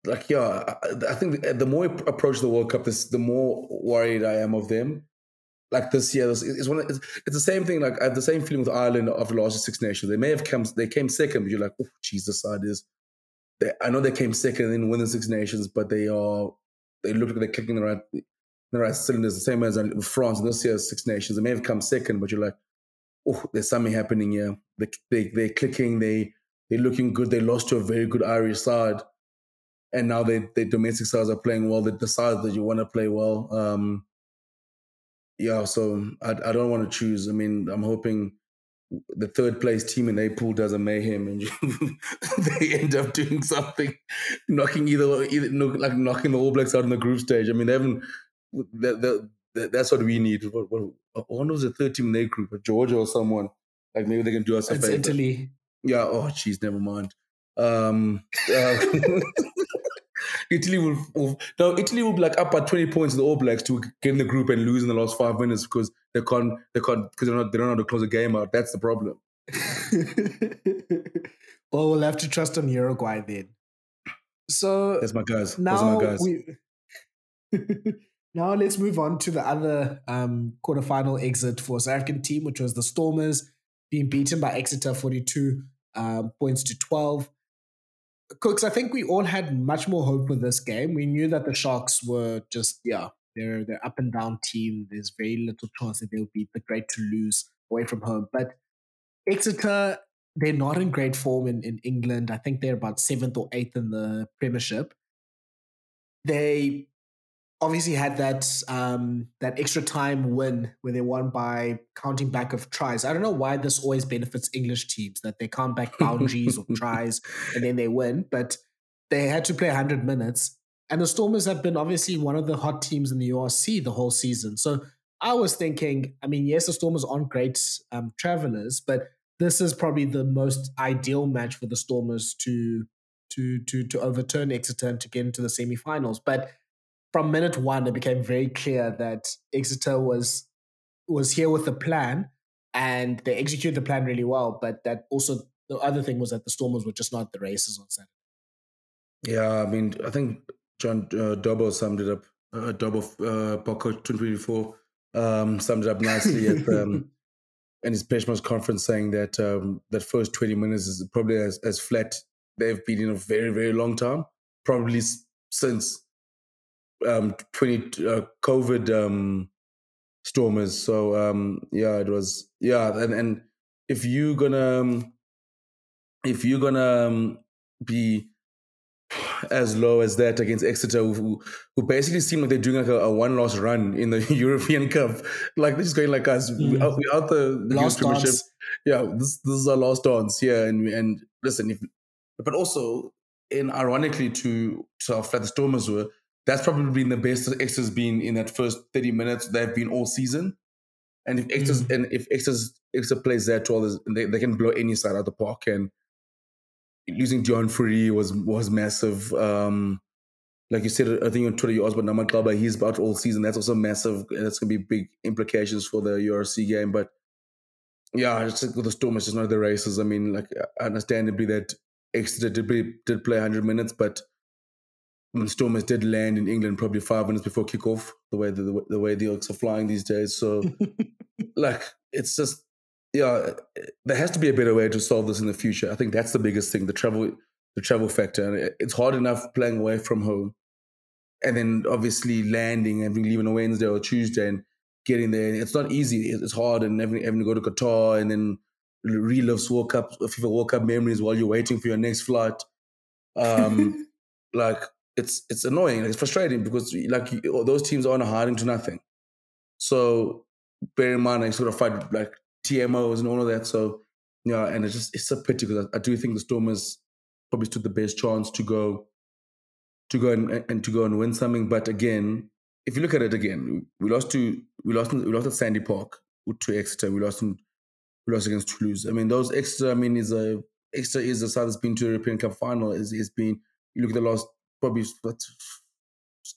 Like yeah, I, I think the more I approach the World Cup, this the more worried I am of them. Like this year, this is one. It's, it's, the same thing. Like I have the same feeling with Ireland after last Six Nations. They may have come, they came second, but you're like, oh, Jesus, side is. They, I know they came second and win the Six Nations, but they are. They look like they're clicking the right the right cylinders, the same as France this year's Six Nations. They may have come second, but you're like, oh, there's something happening here. They, they, they're clicking, they, they're looking good. They lost to a very good Irish side. And now they, they domestic sides are playing well. They decide that you want to play well. Um, yeah, so I, I don't want to choose. I mean, I'm hoping the third place team in April does a mayhem and they end up doing something, knocking either, either like knocking the All Blacks out in the group stage. I mean, they haven't that, that, that's what we need. What, what, one was the third team in their group, Georgia or someone. Like maybe they can do us a it's favor. Italy. Yeah. Oh, jeez, never mind. Um, uh, Italy will, will no Italy will be like up by twenty points in the All Blacks to get in the group and lose in the last five minutes because they can't they can't because they're not they don't know how to close a game out. That's the problem. well, we'll have to trust on Uruguay then. So that's my guys. Now Those are my guys. We, now let's move on to the other um, quarterfinal exit for South African team, which was the Stormers being beaten by Exeter 42 um, points to 12. Kooks, I think we all had much more hope with this game. We knew that the Sharks were just, yeah, they're they're up and down team. There's very little chance that they'll beat the great Toulouse away from home. But Exeter, they're not in great form in, in England. I think they're about seventh or eighth in the Premiership. They obviously had that um, that extra time win where they won by counting back of tries. I don't know why this always benefits English teams that they count back boundaries or tries and then they win, but they had to play 100 minutes. And the Stormers have been obviously one of the hot teams in the URC the whole season. So I was thinking, I mean, yes, the Stormers aren't great um, travelers, but this is probably the most ideal match for the Stormers to to to to overturn Exeter and to get into the semifinals. But from minute one, it became very clear that Exeter was was here with a plan, and they executed the plan really well. But that also the other thing was that the Stormers were just not the races on Saturday. Yeah, I mean, I think John uh, Dobbo summed it up. Uh, Dobbo, uh, Boko 2024 um, summed it up nicely at um, in his press conference, saying that um, that first 20 minutes is probably as, as flat they've been in a very very long time, probably since um 20 uh, covid um stormers so um yeah it was yeah and and if you're gonna um, if you're gonna um, be as low as that against Exeter, who, who basically seem like they're doing like a, a one loss run in the European Cup. Like they're just going like us. Mm. Out, out the, last dance. Yeah, this this is our last dance Yeah, And and listen, if but also and ironically to to how flat the Stormers were, that's probably been the best Exeter's been in that first 30 minutes they've been all season. And if Exeter's mm. and if Exeter's Exeter plays that well, they, they can blow any side out of the park. And losing Deon Fourie was was massive. Um, like you said, I think on Twitter you asked about Namakaba, he's about all season. That's also massive. That's gonna be big implications for the URC game. But yeah, just with the Storm, it's just not the races. I mean, like understandably that Exeter did, did play 100 minutes, but when Stormers did land in England probably five minutes before kickoff, the way the, the way the Oaks are flying these days. So, like, it's just yeah, there has to be a better way to solve this in the future. I think that's the biggest thing: the travel, the travel factor. And it's hard enough playing away from home, and then obviously landing and leaving on Wednesday or Tuesday and getting there. It's not easy. It's hard, and having, having to go to Qatar and then relive World Cup, FIFA World Cup memories while you're waiting for your next flight. Um, like it's it's annoying. It's frustrating because like those teams are not hiding to nothing. So bear in mind, I sort of fight like TMOs and all of that. So yeah, and it's just it's a pity because I, I, do think the Stormers probably stood the best chance to go to go and, and to go and win something. But again, if you look at it again, we lost to we lost we lost at Sandy Park to Exeter. We lost in, we lost against Toulouse. I mean, those Exeter. I mean, is a Exeter is a side that's been to the European Cup final. Is has been you look at the last probably what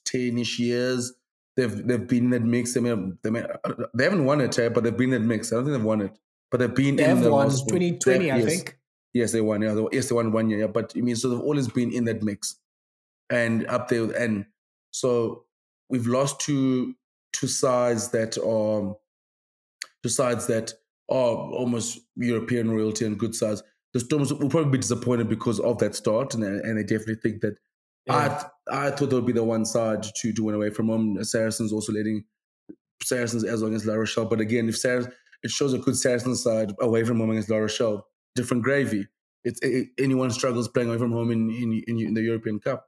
ten-ish years they've they've been in that mix. They, may have, they, may, they haven't won it, eh, but they've been in that mix. I don't think they've won it, but they've been they in the won 2020, I yes. think. Yes, they won. Yeah, they, yes, they won one year. Yeah, but I mean, so they've always been in that mix and up there. And so we've lost two two sides that are two sides that are almost European royalty and good sides. The Stormers will probably be disappointed because of that start, and and they definitely think that yeah. I I thought there would be the one side to to win away from home. Saracens also leading Saracens as long as La Rochelle. But again, if Saracens, it shows a good Saracens side away from home against La Rochelle. Different gravy. It's it, anyone struggles playing away from home in, in in, in the European Cup.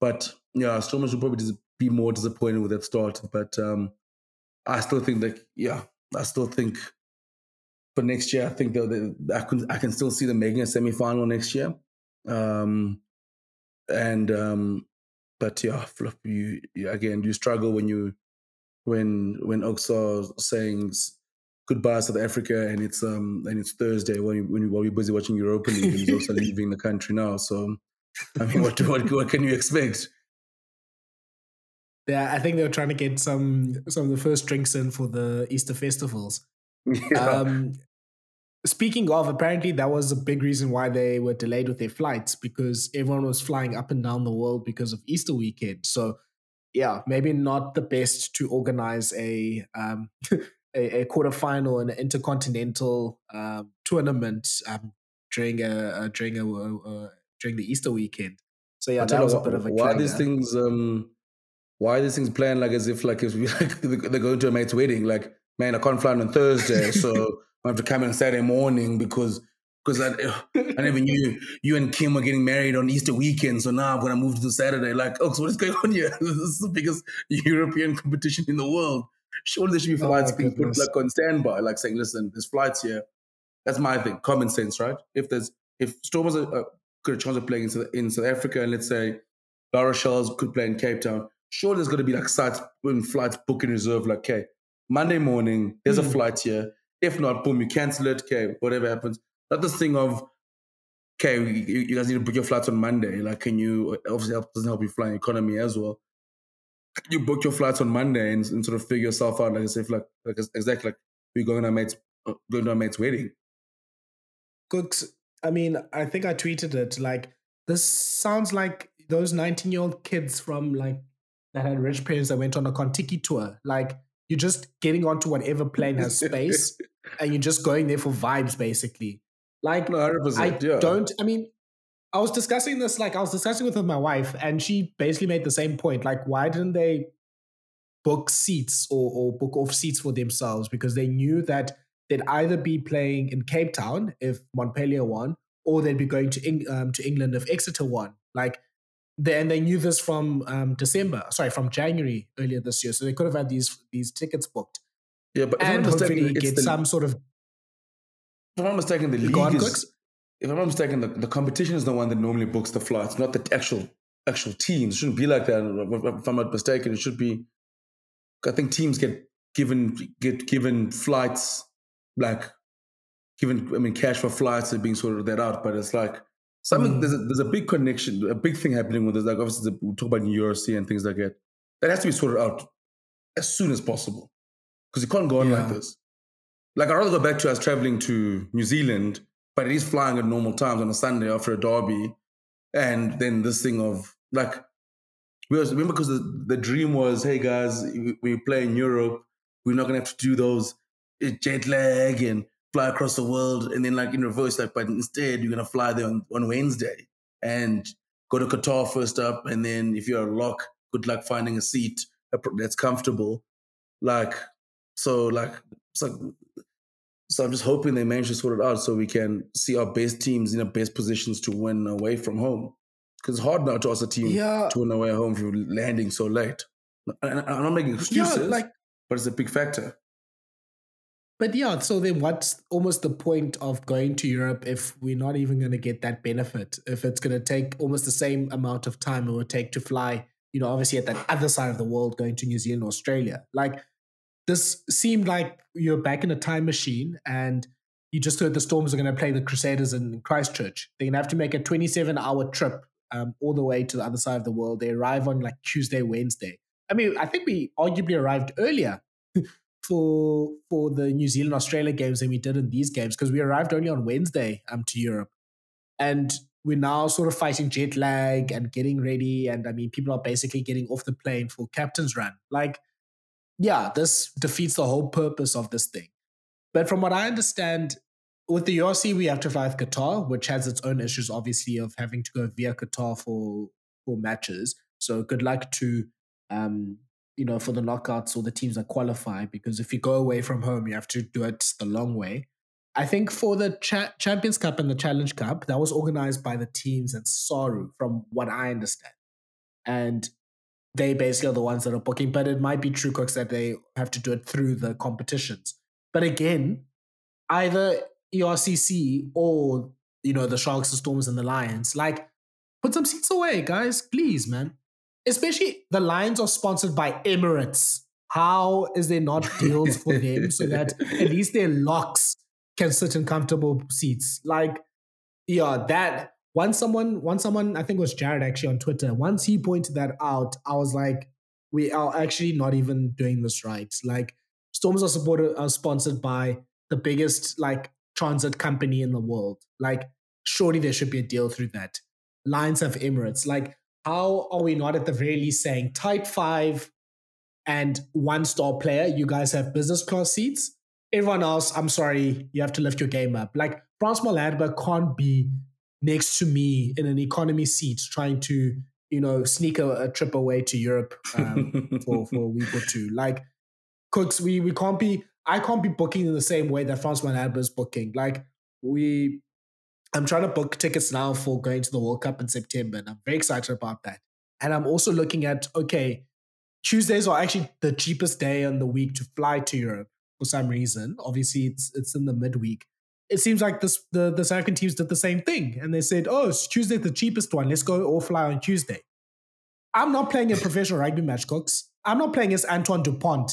But yeah, Stormers will probably be more disappointed with that start. But um, I still think that yeah, I still think for next year, I think that I can I can still see them making a semi final next year. Um, and um, but yeah, flip you, again. You struggle when you when when are saying goodbye South Africa and it's um and it's Thursday when you, when you, while you're busy watching Europa League and he's also leaving the country now. So I mean, what what what can you expect? Yeah, I think they were trying to get some some of the first drinks in for the Easter festivals. Yeah. Um, Speaking of, apparently that was a big reason why they were delayed with their flights because everyone was flying up and down the world because of Easter weekend. So, yeah, maybe not the best to organize a um, a, a quarterfinal and an intercontinental um, tournament um, during a, a during a uh, during the Easter weekend. So yeah, that was a bit of a why these things um why these things planned like as if like if we like they're going to a mate's wedding like man I can't fly on Thursday so I have to come in Saturday morning because because I, I never knew you and Kim were getting married on Easter weekend. So now I'm going to move to Saturday. Like, oh, so what is going on here? this is the biggest European competition in the world. Surely there should be oh flights oh being put like on standby, like saying, listen, there's flights here. That's my thing. Common sense, right? If there's if Stormers are, uh, got a chance of playing in South, in South Africa and let's say La Rochelle's could play in Cape Town, sure there's going to be like sites flights book in reserve. Like, okay, Monday morning, there's mm. a hmm. flight here if not, boom, you cancel it. Okay, whatever happens. Not this thing of, okay, you, you guys need to book your flights on Monday. Like, can you, obviously, help, doesn't help you flying economy as well. You book your flights on Monday and, and, sort of figure yourself out, like I said, like, like exactly like we're going to our mate's, uh, going to our mate's wedding. Kooks, I mean, I think I tweeted it. Like, this sounds like those 19 year old kids from like that had rich parents that went on a Contiki tour. Like, you're just getting onto whatever plane has space and you're just going there for vibes basically. Like no, i yeah. don't i mean i was discussing this like i was discussing with my wife and she basically made the same point like why didn't they book seats or, or book off seats for themselves? Because they knew that they'd either be playing in cape town if montpellier won or they'd be going to, um, to england if exeter won. Like then they knew this from um, December, sorry, from January earlier this year. So they could have had these these tickets booked. Yeah, but and hopefully get the, some sort of. If I'm not mistaken, the league is. If I'm not mistaken, the, the competition is the one that normally books the flights, not the actual actual teams. It shouldn't be like that. If I'm not mistaken, it should be. I think teams get given get given flights like given. I mean, cash for flights are being sorted that out, but it's like Something mm. there's a, there's a big connection, a big thing happening with this. Like obviously, the, we talk about New URC and things like that. That has to be sorted out as soon as possible because you can't go on yeah. like this. Like I'd rather go back to us traveling to New Zealand, but it is flying at normal times on a Sunday after a derby, and then this thing of like we was remember because the, the dream was, hey guys, we, we play in Europe, we're not gonna have to do those eh, jet lag and fly across the world, and then like in reverse, like but instead you're gonna fly there on, on Wednesday and go to Qatar first up, and then if you're a lock, good luck finding a seat that's comfortable. Like so, like so. So I'm just hoping they manage to sort it out so we can see our best teams in the best positions to win away from home. Because it's hard now to ask a team yeah. to win away at home if you're landing so late. I'm not making excuses, yeah, like, but it's a big factor. But yeah, so then what's almost the point of going to Europe if we're not even going to get that benefit? If it's going to take almost the same amount of time it would take to fly, you know, obviously at that other side of the world, going to New Zealand, or Australia. Like this seemed like you're back in a time machine and you just heard the Storms are going to play the Crusaders in Christchurch. They're going to have to make a 27 hour trip um, all the way to the other side of the world. They arrive on like Tuesday, Wednesday. I mean, I think we arguably arrived earlier for for the New Zealand Australia games than we did in these games because we arrived only on Wednesday um to Europe, and we're now sort of fighting jet lag and getting ready. And I mean, people are basically getting off the plane for captain's run. Like, yeah, this defeats the whole purpose of this thing. But from what I understand, with the URC, we have to fly with Qatar, which has its own issues, obviously, of having to go via Qatar for for matches. So good luck to um, you know, for the knockouts or the teams that qualify, because if you go away from home, you have to do it the long way. I think for the Cha- Champions Cup and the Challenge Cup, that was organized by the teams at Saru, from what I understand. And they basically are the ones that are booking, but it might be true, Kooks, that they have to do it through the competitions. But again, either ERCC or, you know, the Sharks, the Storms, and the Lions, like, put some seats away, guys, please, man especially the Lions are sponsored by Emirates. How is there not deals for them so that at least their locks can sit in comfortable seats? Like, yeah, that once someone, once someone, I think it was Jared actually on Twitter, once he pointed that out, I was like, we are actually not even doing this right. Like, Storms are supported are sponsored by the biggest like transit company in the world. Like, surely there should be a deal through that. Lions have Emirates. Like, how are we not at the very least saying type five and one star player, you guys have business class seats? Everyone else, I'm sorry, you have to lift your game up. Like Frans Malherbe can't be next to me in an economy seat trying to, you know, sneak a, a trip away to Europe um, for, for a week or two. Like Kooks, we we can't be I can't be booking in the same way that Frans Malherbe is booking. Like we I'm trying to book tickets now for going to the World Cup in September, and I'm very excited about that. And I'm also looking at okay, Tuesdays are actually the cheapest day on the week to fly to Europe for some reason. Obviously, it's it's in the midweek. It seems like this the the South African teams did the same thing, and they said, "Oh, it's Tuesday the cheapest one. Let's go all fly on Tuesday." I'm not playing a professional rugby match, Kooks. I'm not playing as Antoine Dupont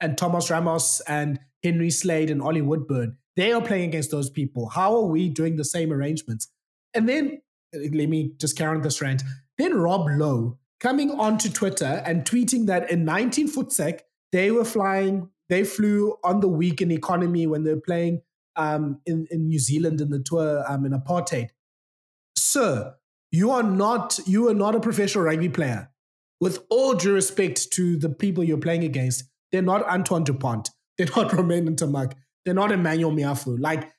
and Thomas Ramos and Henry Slade and Ollie Woodburn. They are playing against those people. How are we doing the same arrangements? And then let me just carry on this rant. Then Rob Louw coming onto Twitter and tweeting that in 19 foot sec, they were flying, they flew on the week in economy when they were playing um, in, in New Zealand in the tour um, in apartheid. Sir, you are not you are not a professional rugby player. With all due respect to the people you're playing against, they're not Antoine Dupont. They're not Romain Ntamack. They're not Emmanuel Meafou. Like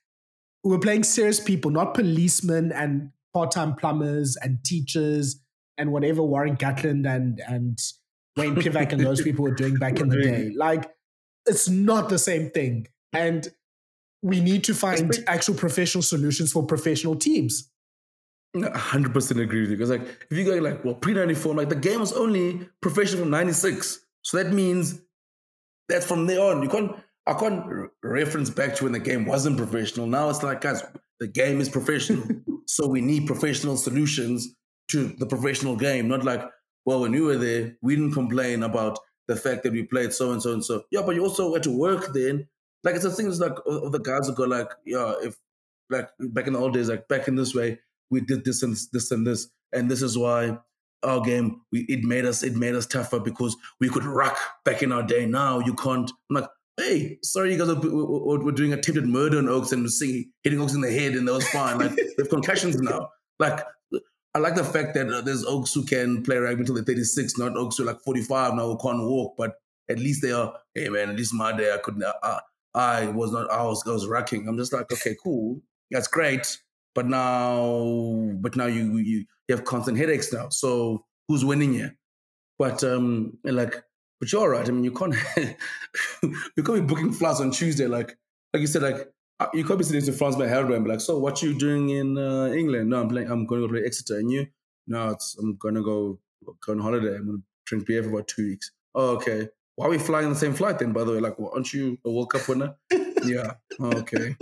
we're playing serious people, not policemen and part-time plumbers and teachers and whatever Warren Gatland and and Wayne Pivac and those people were doing back in the day. Like it's not the same thing. And we need to find actual professional solutions for professional teams. I 100% agree with you. Because, like, if you go like, well, pre 94, like, the game was only professional from 96. So that means that's from there on. You can't I can't reference back to when the game wasn't professional. Now it's like, guys, the game is professional. so we need professional solutions to the professional game. Not like, well, when you were there, we didn't complain about the fact that we played so and so and so. Yeah, but you also had to work then. Like it's the things like of the guys who go like, yeah, if like back in the old days, like back in this way, we did this and this and this, and this is why our game we it made us it made us tougher because we could rock back in our day. Now you can't. I'm like, hey, sorry, you guys are, we're, doing attempted murder on Oaks and singing, hitting Oaks in the head, and that was fine. Like, they have concussions now. Like, I like the fact that uh, there's Oaks who can play rugby until they're 36, not Oaks who are like 45 now who can't walk, but at least they are, hey man, at least my day I couldn't, uh I was not. I was. I was racking. I'm just like, okay, cool. That's great. But now, but now you you you have constant headaches now. So who's winning here? But um, like, but you're all right. I mean, you can't you can't be booking flights on Tuesday. Like, like you said, like uh, you can't be sitting to Frans Malherbe and be like, so what you doing in uh, England? No, I'm playing. I'm going to go play Exeter. And you? No, it's I'm going to go go on holiday. I'm going to drink beer for about two weeks. Oh, okay. Why are we flying on the same flight then? By the way, like, well, aren't you a World Cup winner? yeah. Oh, okay.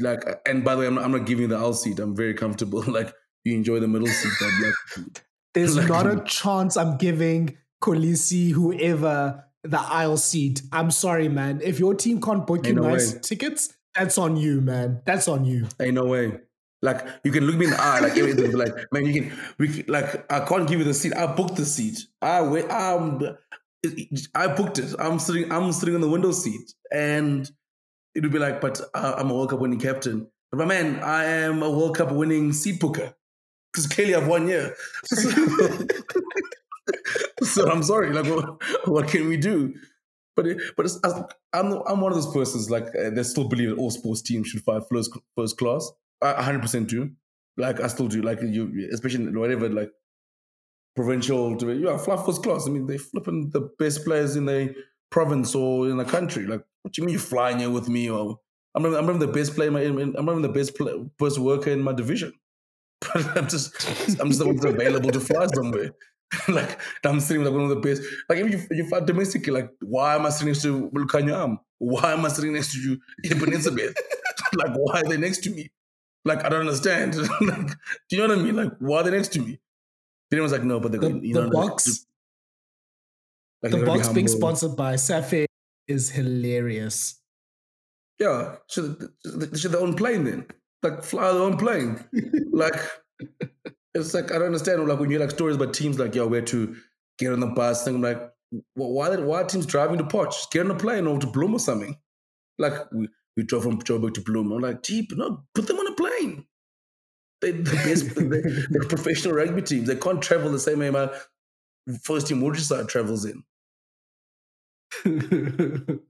Like, and by the way, I'm not, I'm not giving you the aisle seat. I'm very comfortable. like, you enjoy the middle seat. But like, there's like, not a chance I'm giving Kolisi, whoever, the aisle seat. I'm sorry, man. If your team can't book you no nice way. tickets, that's on you, man. That's on you. Ain't no way. Like you can look me in the eye, like like man, you can. We can, like I can't give you the seat. I booked the seat. I wait. Um, I booked it. I'm sitting. I'm sitting on the window seat, and it would be like, but I'm a World Cup winning captain. But my man, I am a World Cup winning seat booker because clearly I've won year. so I'm sorry. Like, what, what, can we do? But it, but I'm I'm one of those persons like uh, still believe that all sports teams should fly first first class. I 100 percent do. Like I still do. Like you, especially whatever like provincial to yeah, fly first class. I mean, they flipping the best players in the province or in the country. Like, what do you mean you're flying here with me? Or I'm I'm the best player. In my, I'm the best play, best worker in my division. But I'm just I'm just available to fly somewhere. like I'm sitting with like one of the best. Like if you, you fly domestically, like why am I sitting next to Lukhanyo Am? Um, why am I sitting next to you in Peninsula? like why are they next to me? Like I don't understand. like, do you know what I mean? Like why are they next to me? Then was like, no, but the, the, you the know, Boks. Like, the Boks be being sponsored by Safair is hilarious. Yeah, should they should their own plane then? Like fly their own plane. like it's like I don't understand. Like when you like stories about teams like, yo, where to get on the bus, thing. I'm like, well, why why are teams driving to Potch? Just get on a plane or to Bloem or something. Like we, we drove from Joburg to Bloem. I'm like, gee, no, put them on a plane. They, the best, they're, they're professional rugby teams. They can't travel the same way my first team Moorside travels in.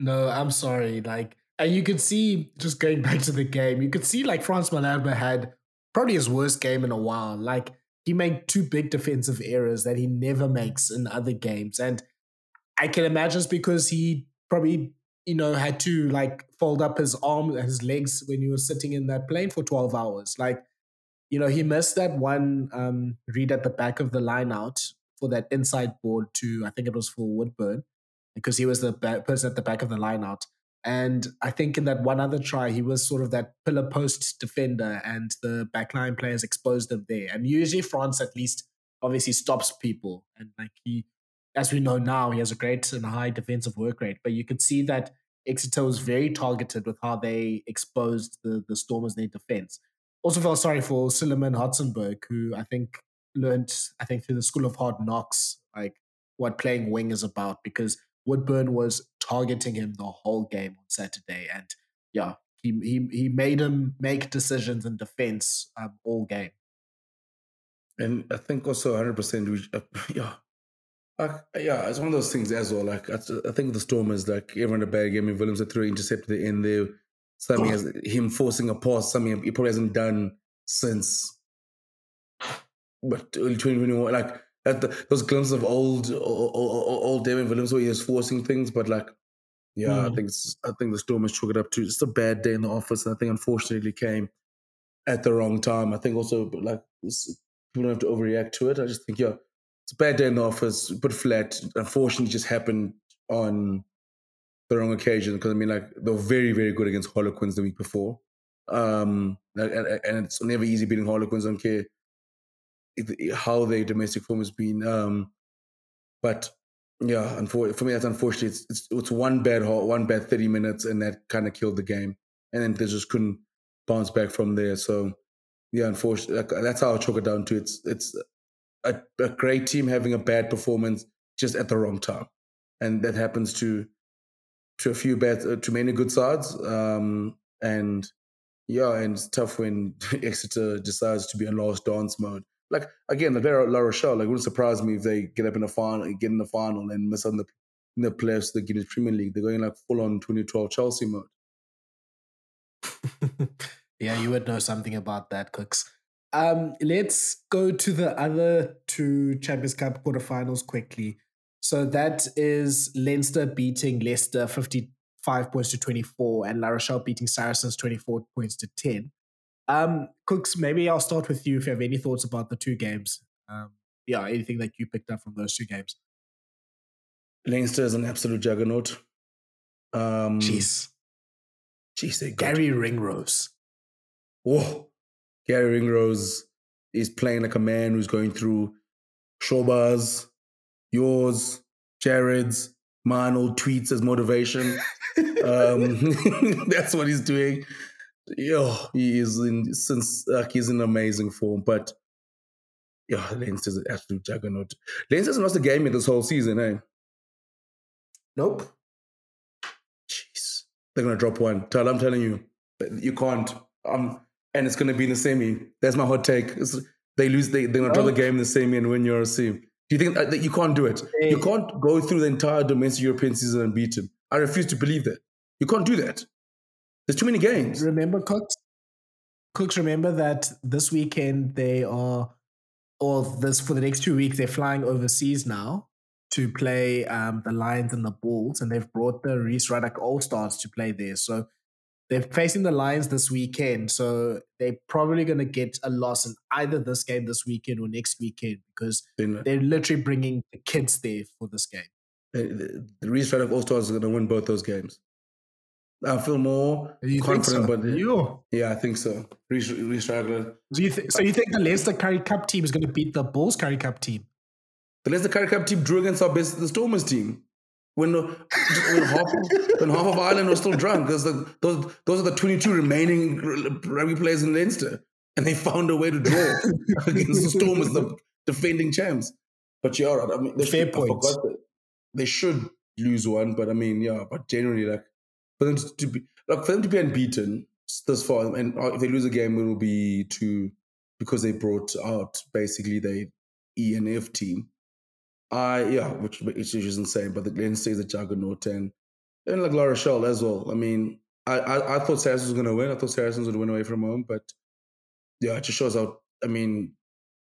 no, I'm sorry. Like, and you could see, just going back to the game, you could see like Frans Malherbe had probably his worst game in a while. Like, he made two big defensive errors that he never makes in other games. And I can imagine it's because he probably you know, had to like fold up his arm, his legs when he was sitting in that plane for 12 hours. Like, you know, he missed that one um, read at the back of the line out for that inside board to, I think it was for Woodburn, because he was the person at the back of the line out. And I think in that one other try, he was sort of that pillar post defender, and the backline players exposed him there. And usually, Frans at least obviously stops people, and like he as we know now, he has a great and high defensive work rate. But you could see that Exeter was very targeted with how they exposed the, the Stormers in their defense. Also felt sorry for Suleiman Hartzenberg, who I think learned, I think, through the School of Hard Knocks, like what playing wing is about, because Woodburn was targeting him the whole game on Saturday. And yeah, he he, he made him make decisions in defense um, all game. And I think also 100%, uh, yeah, uh, yeah, it's one of those things as well. Like I, I think the Storm is like everyone a bad game. And Williams threw intercept at the end there. Something has him forcing a pass. Something he probably hasn't done since, but early 2021. Like that, the, those glimpses of old, old, old, old David Williams where he was forcing things. But like, yeah, mm. I think it's, I think the Storm has chalked it up to just a bad day in the office. And I think unfortunately came at the wrong time. I think also like people don't have to overreact to it. I just think yeah it's a bad day in the office, but flat. Unfortunately, just happened on the wrong occasion because I mean, like they were very, very good against Harlequins the week before. Um, and, and it's never easy beating Harlequins. I don't care how their domestic form has been. Um, but yeah, for me, that's unfortunate. It's, it's, it's one bad one bad thirty minutes, and that kind of killed the game. And then they just couldn't bounce back from there. So yeah, unfortunately, that's how I chalk it down to. It's it's a, a great team having a bad performance just at the wrong time, and that happens to to a few bad, uh, to many good sides. Um, and yeah, and it's tough when Exeter decides to be in last dance mode. Like again, the La Rochelle, like it wouldn't surprise me if they get up in the final, get in the final, and miss on the in the playoffs, the Guinness Premier League. They're going like full on 2012 Chelsea mode. yeah, you would know something about that, Kooks. Um, let's go to the other two Champions Cup quarterfinals quickly. So that is Leinster beating Leicester 55 points to 24 and La Rochelle beating Saracens 24 points to 10. Um, Kooks, maybe I'll start with you if you have any thoughts about the two games. Um, yeah, anything that you picked up from those two games. Leinster is an absolute juggernaut. Um, Jeez. Jeez, Garry Ringrose. Whoa. Garry Ringrose is playing like a man who's going through Shoba's, yours, Jared's, mine old tweets as motivation. um, that's what he's doing. Yo, he is in since like he's in amazing form, but yeah, Leinster's an absolute juggernaut. Leinster's lost a game in this whole season, eh? Nope. Jeez. They're gonna drop one. Tell I'm telling you. You can't. Um and it's gonna be in the semi. That's my hot take. It's, they lose, they, they're gonna drop the game in the semi and win your sim. Do you think that you can't do it? Hey. You can't go through the entire domestic European season and beat him. I refuse to believe that. You can't do that. There's too many games. Remember, Kooks? Kooks, remember that this weekend they are, or this for the next two weeks, they're flying overseas now to play um, the Lions and the Bulls, and they've brought the Rhys Ruddock All Stars to play there. So they're facing the Lions this weekend. So they're probably going to get a loss in either this game this weekend or next weekend because they're literally bringing the kids there for this game. The, Rhys Ruddock All Stars are going to win both those games. I feel more you confident, so? but you? yeah, I think so. Ruddock. So you, th- so you think the Leicester Currie Cup team is going to beat the Bulls Currie Cup team? The Leicester Currie Cup team drew against our best, the Stormers team. When, when, half, of, when half of Ireland was still drunk, because those, those are the 22 remaining rugby players in Leinster. And they found a way to draw against the Stormers, the defending champs. But yeah, right. I mean, they Fair should, point. They should lose one, but I mean, yeah, but generally, like, for them to, be, like, for them to be unbeaten this far, and if they lose a game, it will be to, because they brought out basically the E and F team I yeah, which which is insane. But the Leinster is a juggernaut, and and like La Rochelle as well. I mean, I I, I thought Saracens was going to win. I thought Saracens would win away from home, but yeah, it just shows how. I mean,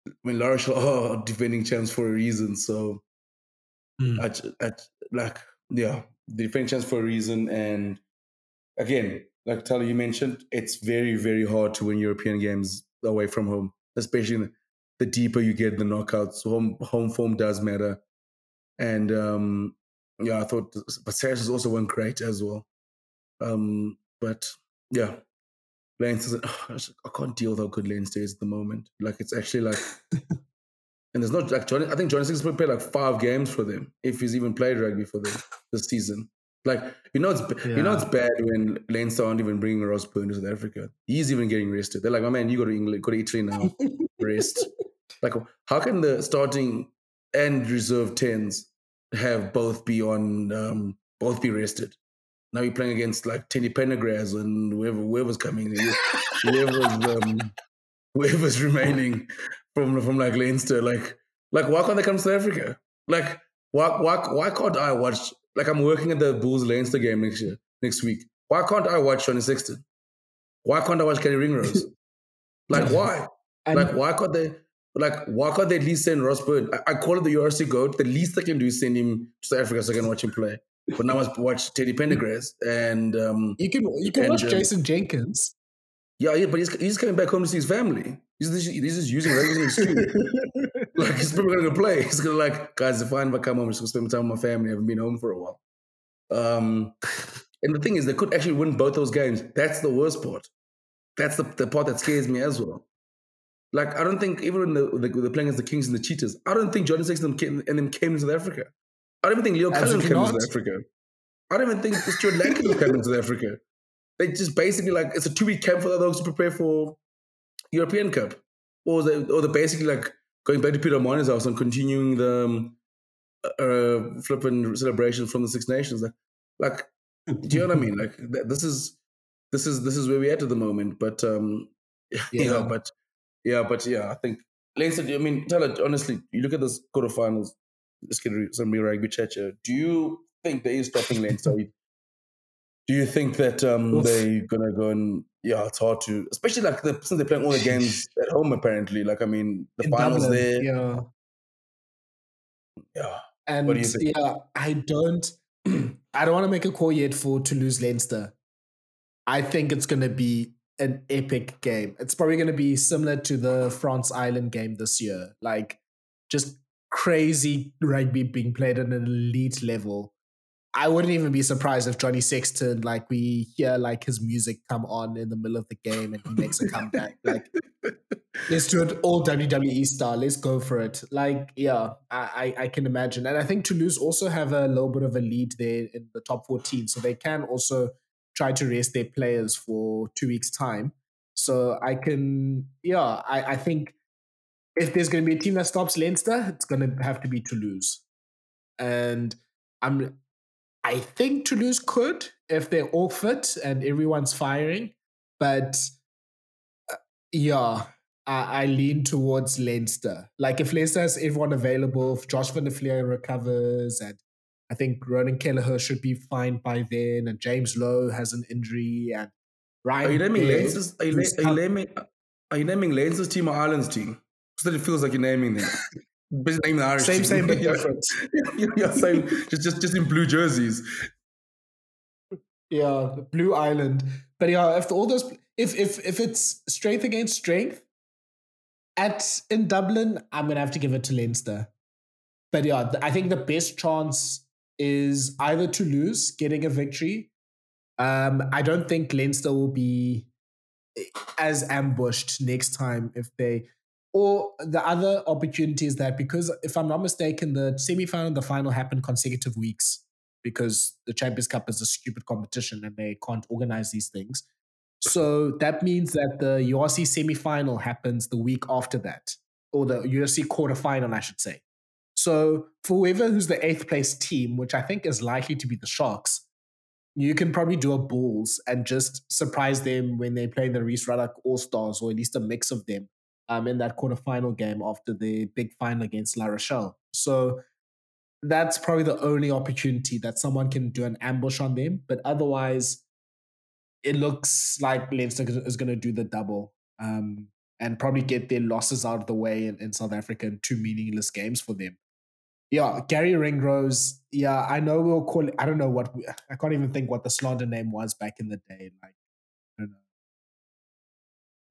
I mean La Rochelle are defending champs for a reason. So, mm. I, I, like yeah, defending champs for a reason, and again, like Thala, you mentioned, it's very very hard to win European games away from home, especially the deeper you get in the knockouts. Home home form does matter, and um, yeah, I thought, but Saracens also went great as well. Um, but yeah, Leinster, oh, I can't deal with how good Leinster is at the moment. Like it's actually like, and there's not like Johnny. I think Johnny Six played like five games for them if he's even played rugby for them this season. Like you know, it's yeah. you know it's bad when Leinster aren't even bringing Ross Byrne to South Africa. He's even getting rested. They're like, my man, you go to England, go to Italy now, rest. Like, how can the starting and reserve tens have both be on um, both be rested? Now you're playing against like Teddy Pendergrass and whoever whoever's coming, whoever's um, whoever's remaining from from like Leinster. Like, like why can't they come to South Africa? Like, why why why can't I watch? Like, I'm working at the Bulls Leinster game next year next week. Why can't I watch Johnny Sexton? Why can't I watch Kelly Ringrose? like, why? like, why can't they? Like, why can't they at least send Ross Byrne? I, I call it the URC goat. The least I can do is send him to South Africa so I can watch him play. But now I must watch Teddy Pendergrass and um, you can you can and, watch Jason Jenkins. Yeah, yeah, but he's he's coming back home to see his family. He's just, he's just using it as an excuse. like he's probably gonna play. He's gonna like, guys, if I ever come home, I'm just gonna spend time with my family. I haven't been home for a while. Um, and the thing is, they could actually win both those games. That's the worst part. That's the, the part that scares me as well. Like, I don't think even when the, the, they're playing as the Kings and the Cheetahs, I don't think Johnny Sexton came, and them came to South Africa. I don't even think Leo Cullen came to South Africa. I don't even think Stuart Lancaster came to South Africa. They just basically like it's a two week camp for the dogs to prepare for European Cup, or they or they're basically like going back to Peter O'Mahony's house and continuing the um, uh, flipping celebration from the Six Nations. Like, like, do you know what I mean? Like, this is this is this is where we're at at the moment. But um, yeah, know, but yeah, but yeah, I think Leinster. I mean, tell it honestly. You look at this quarterfinals. Let's get some real rugby chat here. Do you think there is stopping Leinster. Do you think that um, they're gonna go and yeah, it's hard to, especially like the, since they're playing all the games at home. Apparently, like I mean, the In finals Dublin, there. Yeah, yeah. And yeah, I don't, I don't want to make a call yet for to lose Leinster. I think it's gonna be an epic game. It's probably gonna be similar to the France Ireland game this year, like just crazy rugby being played at an elite level I wouldn't even be surprised if Johnny Sexton, like we hear like his music come on in the middle of the game and he makes a comeback. Like let's do it all WWE style. Let's go for it. Like, yeah, I, I can imagine. And I think Toulouse also have a little bit of a lead there in the top 14. So they can also try to rest their players for two weeks' time. So I can, yeah, I, I think if there's going to be a team that stops Leinster, it's going to have to be Toulouse. And I'm I think Toulouse could if they're all fit and everyone's firing. But uh, yeah, I, I, lean towards Leinster. Like if Leinster has everyone available, if Josh van der recovers, and I think Ronan Kelleher should be fine by then, and James Lowe has an injury, and Ryan. Are you naming Leinster's? Are you, are you naming? Are you naming Leinster's team or Ireland's team? It feels like you're naming them. name Irish same, team. same, but different. yeah, same. just, just, just in blue jerseys. Yeah, Blue Ireland. But yeah, if all those, if if if it's strength against strength, at in Dublin, I'm gonna have to give it to Leinster. But yeah, I think the best chance is either Toulouse getting a victory. Um, I don't think Leinster will be eh, as ambushed next time if they or the other opportunity is that because, if I'm not mistaken, the semi final and the final happen consecutive weeks because the Champions Cup is a stupid competition and they can't organize these things. So that means that the URC semi final happens the week after that, or the URC quarter final, I should say. So for whoever who's the eighth place team, which I think is likely to be the Sharks, you can probably do a Bulls and just surprise them when they play the Rhys Ruddock All Stars, or at least a mix of them um, in that quarterfinal game after the big final against La Rochelle. So that's probably the only opportunity that someone can do an ambush on them. But otherwise, it looks like Leinster is going to do the double um, and probably get their losses out of the way in, in South Africa in two meaningless games for them. Yeah, Garry Ringrose. Yeah, I know we'll call it. I don't know what. I can't even think what the slander name was back in the day. Like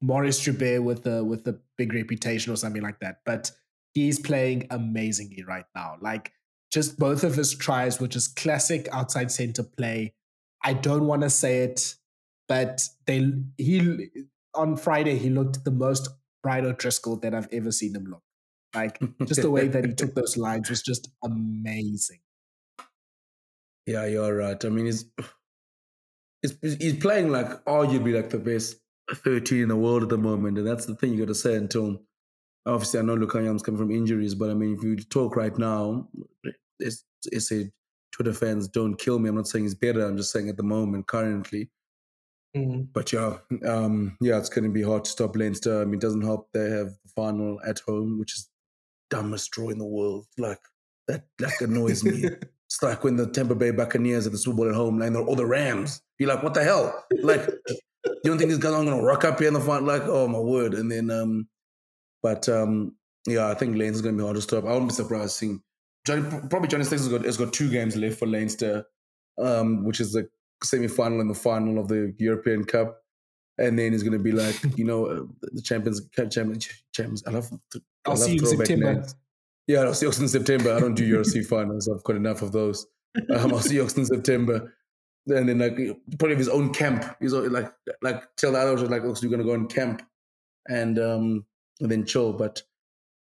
Maurice Joubert with the with the big reputation or something like that. But he's playing amazingly right now. Like just both of his tries were just classic outside center play. I don't want to say it, but they he on Friday he looked the most Brian O'Driscoll that I've ever seen him look. Like just the way that he took those lines was just amazing. Yeah, you're right. I mean, he's he's, he's playing like arguably like the best 13 in the world at the moment, and that's the thing you got to say until. Obviously, I know Lukhanyo's coming from injuries, but I mean, if you talk right now, it's, it's a Twitter fans don't kill me. I'm not saying he's better. I'm just saying at the moment, currently. Mm-hmm. But yeah, um, yeah, it's going to be hard to stop Leinster. I mean, it doesn't help they have the final at home, which is dumbest draw in the world. Like that, like annoys me. it's like when the Tampa Bay Buccaneers at the Super Bowl at home, and they're all the Rams. You're like, what the hell? Like you don't think these guys are gonna rock up here in the front? Like, oh my word! And then, um, but um, yeah, I think Leinster's gonna be hard to stop. I wouldn't be surprised seeing Johnny, probably Johnny Sticks has got has got two games left for Leinster, um, which is the semi final and the final of the European Cup. And then he's going to be like, you know, uh, the champions, champions, champions. I love, I I'll love see you in September. Names. Yeah, I'll see you in September. I don't do URC finals. I've got enough of those. Um, I'll see you in September and then like probably his own camp. He's like like tell the others like, oh, so you're gonna go in camp, and um and then chill. But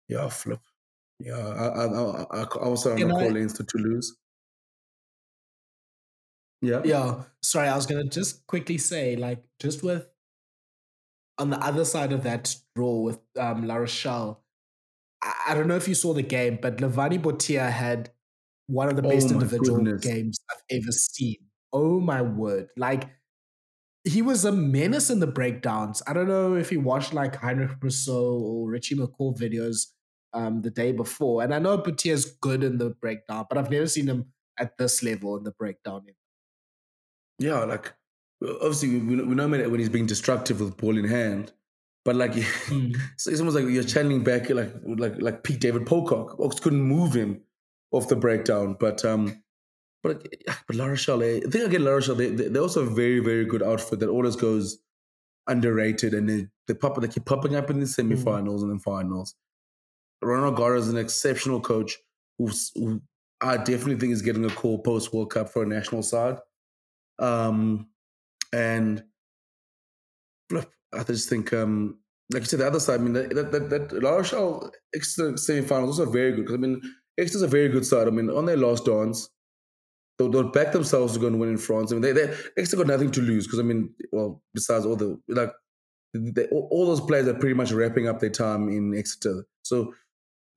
yeah, flip. Yeah, I I I, I also I'm gonna call Leinster to lose. Yeah. Yeah. Sorry, I was gonna just quickly say, like, just with on the other side of that draw with um La Rochelle, I, I don't know if you saw the game, but Levani Botia had one of the best oh individual goodness. games I've ever seen oh my word. Like he was a menace in the breakdowns. I don't know if he watched like Heinrich Brüssow or Richie McCaw videos um, the day before. And I know Botia's good in the breakdown, but I've never seen him at this level in the breakdown. Yeah, like obviously we, we know when he's being destructive with ball in hand, but like mm. it's almost like you're channeling back like like like Pete David Pocock. Oaks couldn't move him off the breakdown, but um, but but La Rochelle, I think again La Rochelle, they they're also a very very good outfit that always goes underrated and they they pop they keep popping up in the hmm. semifinals mm. and then finals. Ronan O'Gara is an exceptional coach who's, who I definitely think is getting a call post World Cup for a national side. Um, and I just think, um, like you said, the other side, I mean, that, that, that, that La Rochelle Exeter semi-final also very good. Because, I mean, Exeter's a very good side. I mean, on their last dance, they'll, they'll back themselves to go and win in France. I mean, they, they Exeter got nothing to lose because, I mean, well, besides all the, like, they, all those players are pretty much wrapping up their time in Exeter. So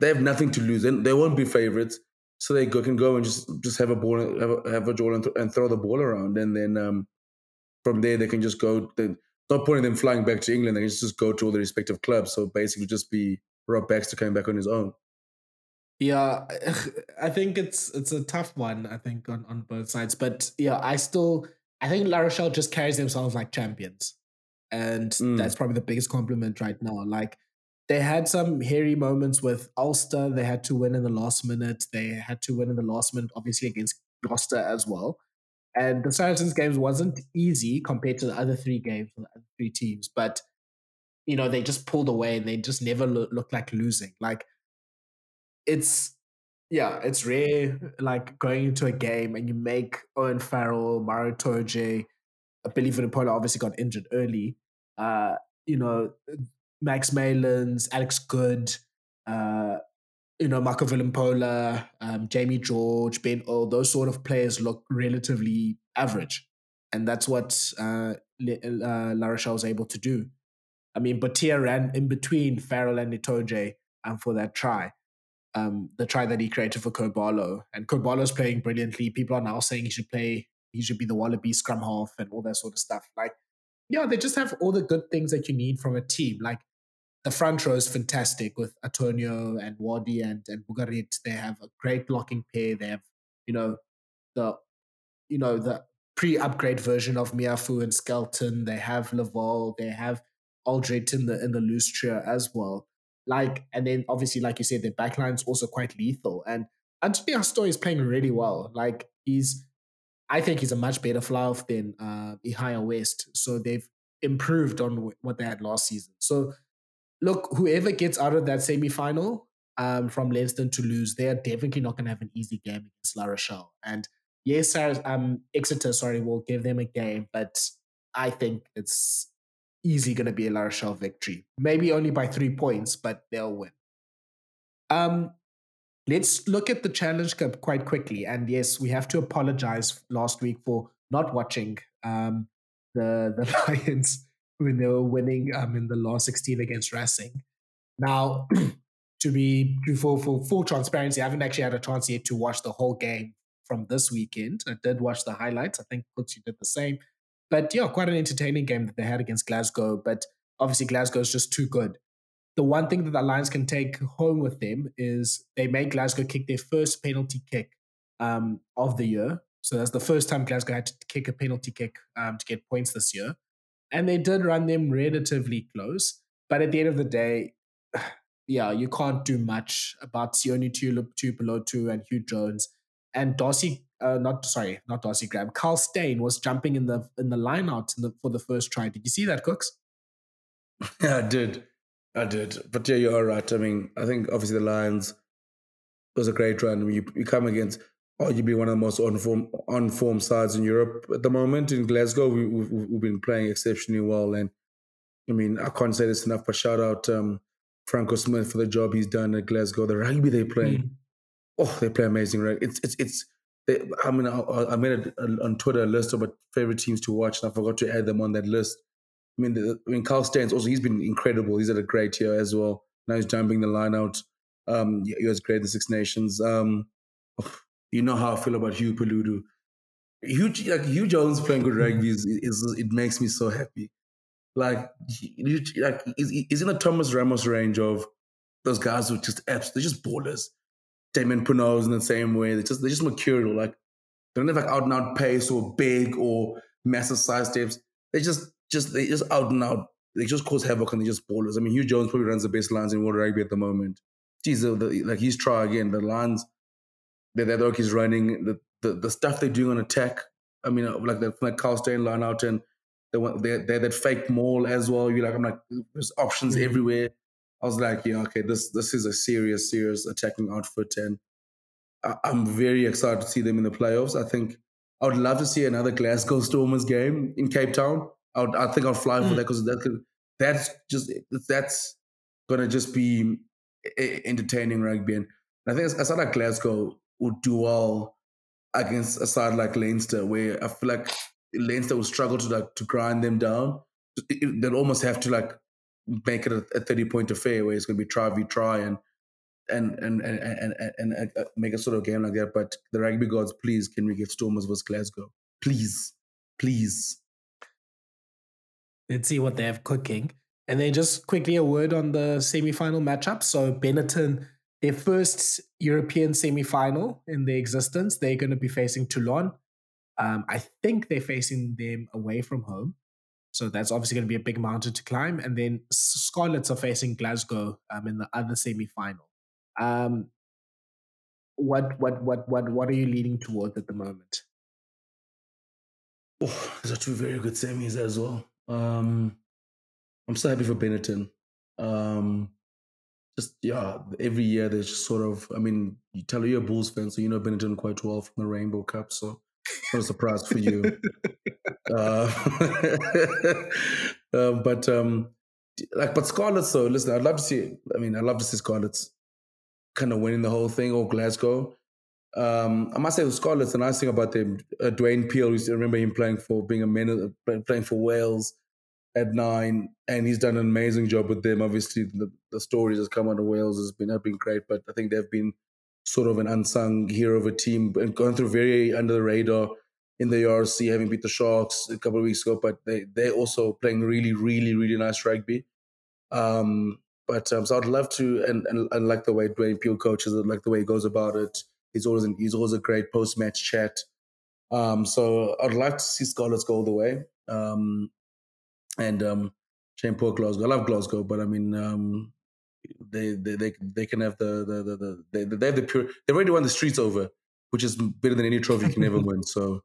they have nothing to lose. and they won't be favorites so they go, can go and just just have a ball, have a, have a draw and, th- and throw the ball around, and then um, from there they can just go. They, not pointing them flying back to England. They can just go to all the respective clubs. So basically, just be Rob Baxter coming back on his own. Yeah, I think it's it's a tough one. I think on on both sides, but yeah, I still I think La Rochelle just carries themselves like champions, and mm. that's probably the biggest compliment right now. Like they had some hairy moments with Ulster. They had to win in the last minute. They had to win in the last minute, obviously against Gloucester as well. And the Saracens games wasn't easy compared to the other three games the other three teams, but you know they just pulled away and they just never lo- looked like losing. Like it's yeah, it's rare. Like going into a game and you make Owen Farrell, Maro Itoje, Billy Vunipola obviously got injured early. Uh, you know, Max Malins, Alex Goode, uh, you know, Mako Vunipola, um, Jamie George, Ben Earl, those sort of players look relatively average. And that's what uh, uh, La Rochelle was able to do. I mean, Botia ran in between Farrell and Itoje um, for that try. Um, the try that he created for Kerr-Barlow. And Kerr-Barlow's playing brilliantly. People are now saying he should play, he should be the Wallaby scrum half and all that sort of stuff. Like, yeah, they just have all the good things that you need from a team. Like the front row is fantastic with Atonio and Wardi and, and Bourgarit. They have a great blocking pair. They have, you know, the you know, the pre-upgrade version of Meafou and Skelton. They have Laval, they have Alldritt in the in the loose trio as well. Like, and then obviously, like you said, the backline's also quite lethal. And Antoine Hastoy is playing really well. Like he's I think he's a much better fly off than uh, Ihaia West. So they've improved on what they had last season. So look, whoever gets out of that semi final um, from Leinster to lose, they are definitely not going to have an easy game against La Rochelle. And yes, um, Exeter, sorry, will give them a game, but I think it's easy going to be a La Rochelle victory. Maybe only by three points, but they'll win. Um, Let's look at the Challenge Cup quite quickly. And yes, we have to apologize last week for not watching um, the the Lions when they were winning um, in the last 16 against Racing. Now, to be for, for full transparency, I haven't actually had a chance yet to watch the whole game from this weekend. I did watch the highlights. I think Kutsi did the same. But yeah, quite an entertaining game that they had against Glasgow. But obviously, Glasgow is just too good the one thing that the Lions can take home with them is they made Glasgow kick their first penalty kick um, of the year. So that's the first time Glasgow had to kick a penalty kick um, to get points this year. And they did run them relatively close. But at the end of the day, yeah, you can't do much about Sione Tuipulotu and Huw Jones. And Darcy, uh, not sorry, not Darcy Graham, Kyle Steyn was jumping in the in the line out in the, for the first try. Did you see that, Kooks? Yeah, I did. I did, but yeah, you are right. I mean, I think obviously the Lions was a great run. I mean, you, you come against arguably one of the most on-form, on-form sides in Europe at the moment. In Glasgow, we, have we've been playing exceptionally well, and I mean, I can't say this enough, but shout out um, Franco Smith for the job he's done at Glasgow. The rugby they play, mm. Oh, they play amazing rugby. It's it's it's. They, I mean, I, I made a, on Twitter a list of my favorite teams to watch, and I forgot to add them on that list. I mean, the, I mean, Kyle Steyn's also he's been incredible. He's had a great year as well. Now he's jumping the line out. Um, he was great in the Six Nations. Um, you know how I feel about Hugh Paludu. Huw, like Huw Jones playing good rugby is, is, it makes me so happy. Like, like is, he's in the Thomas Ramos range of those guys who just apps. They're just ballers. Damian Penaud's in the same way. They're just they're just mercurial. Like They don't have like out and out pace or big or massive size steps. They just just they just out and out. They just cause havoc and they just ballers. I mean, Huw Jones probably runs the best lines in world rugby at the moment. Geez, the, the, like he's try again. The lines that that he's running, the, the the stuff they're doing on attack. I mean, uh, like that like Kyle Steyn line out and they want they they that fake maul as well. You're like, I'm like, there's options mm-hmm. everywhere. I was like, yeah, okay, this this is a serious, serious attacking outfit, and I, I'm very excited to see them in the playoffs. I think I would love to see another Glasgow Stormers game in Cape Town. I, would, I think I'll fly mm. for that because that, that's just that's gonna just be entertaining rugby. And I think a side like Glasgow would do well against a side like Leinster, where I feel like Leinster will struggle to like to grind them down. They'll almost have to like make it a, a 30 point affair where it's going to be try v try and and and and and, and, and uh, make a sort of game like that. But the rugby gods, please, can we get Stormers versus Glasgow? Please, please. Let's see what they have cooking. And then just quickly a word on the semi-final matchup. So Benetton, their first European semi-final in their existence, they're going to be facing Toulon. Um, I think they're facing them away from home. So that's obviously going to be a big mountain to climb. And then Scarlets are facing Glasgow um, in the other semi-final. Um, what what what what what are you leaning towards at the moment? Oh, those are two very good semis as well. Um, I'm so happy for Benetton. Um, just yeah, every year there's just sort of. I mean, you tell you're a Bulls fan, so you know Benetton quite well from the Rainbow Cup. So not a surprise for you. uh, um, but um, like, but Scarlets. So listen, I'd love to see. I mean, I'd love to see Scarlets kind of winning the whole thing or Glasgow. Um, I must say, the Scarlets, the nice thing about them, uh, Dwayne Peel, I remember him playing for being a man, playing for Wales at nine, and he's done an amazing job with them. Obviously, the, the stories has come out of Wales has been have been great, but I think they've been sort of an unsung hero of a team and gone through very under the radar in the URC, having beat the Sharks a couple of weeks ago. But they they're also playing really, really, really nice rugby. Um, but um, so I'd love to, and, and, and like the way Dwayne Peel coaches it, like the way he goes about it. He's always he's always a great post match chat. Um, so I'd like to see Scarlets go all the way. Um, and um, Shane Poor Glasgow. I love Glasgow, but I mean, um, they, they they they can have the the the, the they, they have the pure. They've already won the streets over, which is better than any trophy you can ever win. So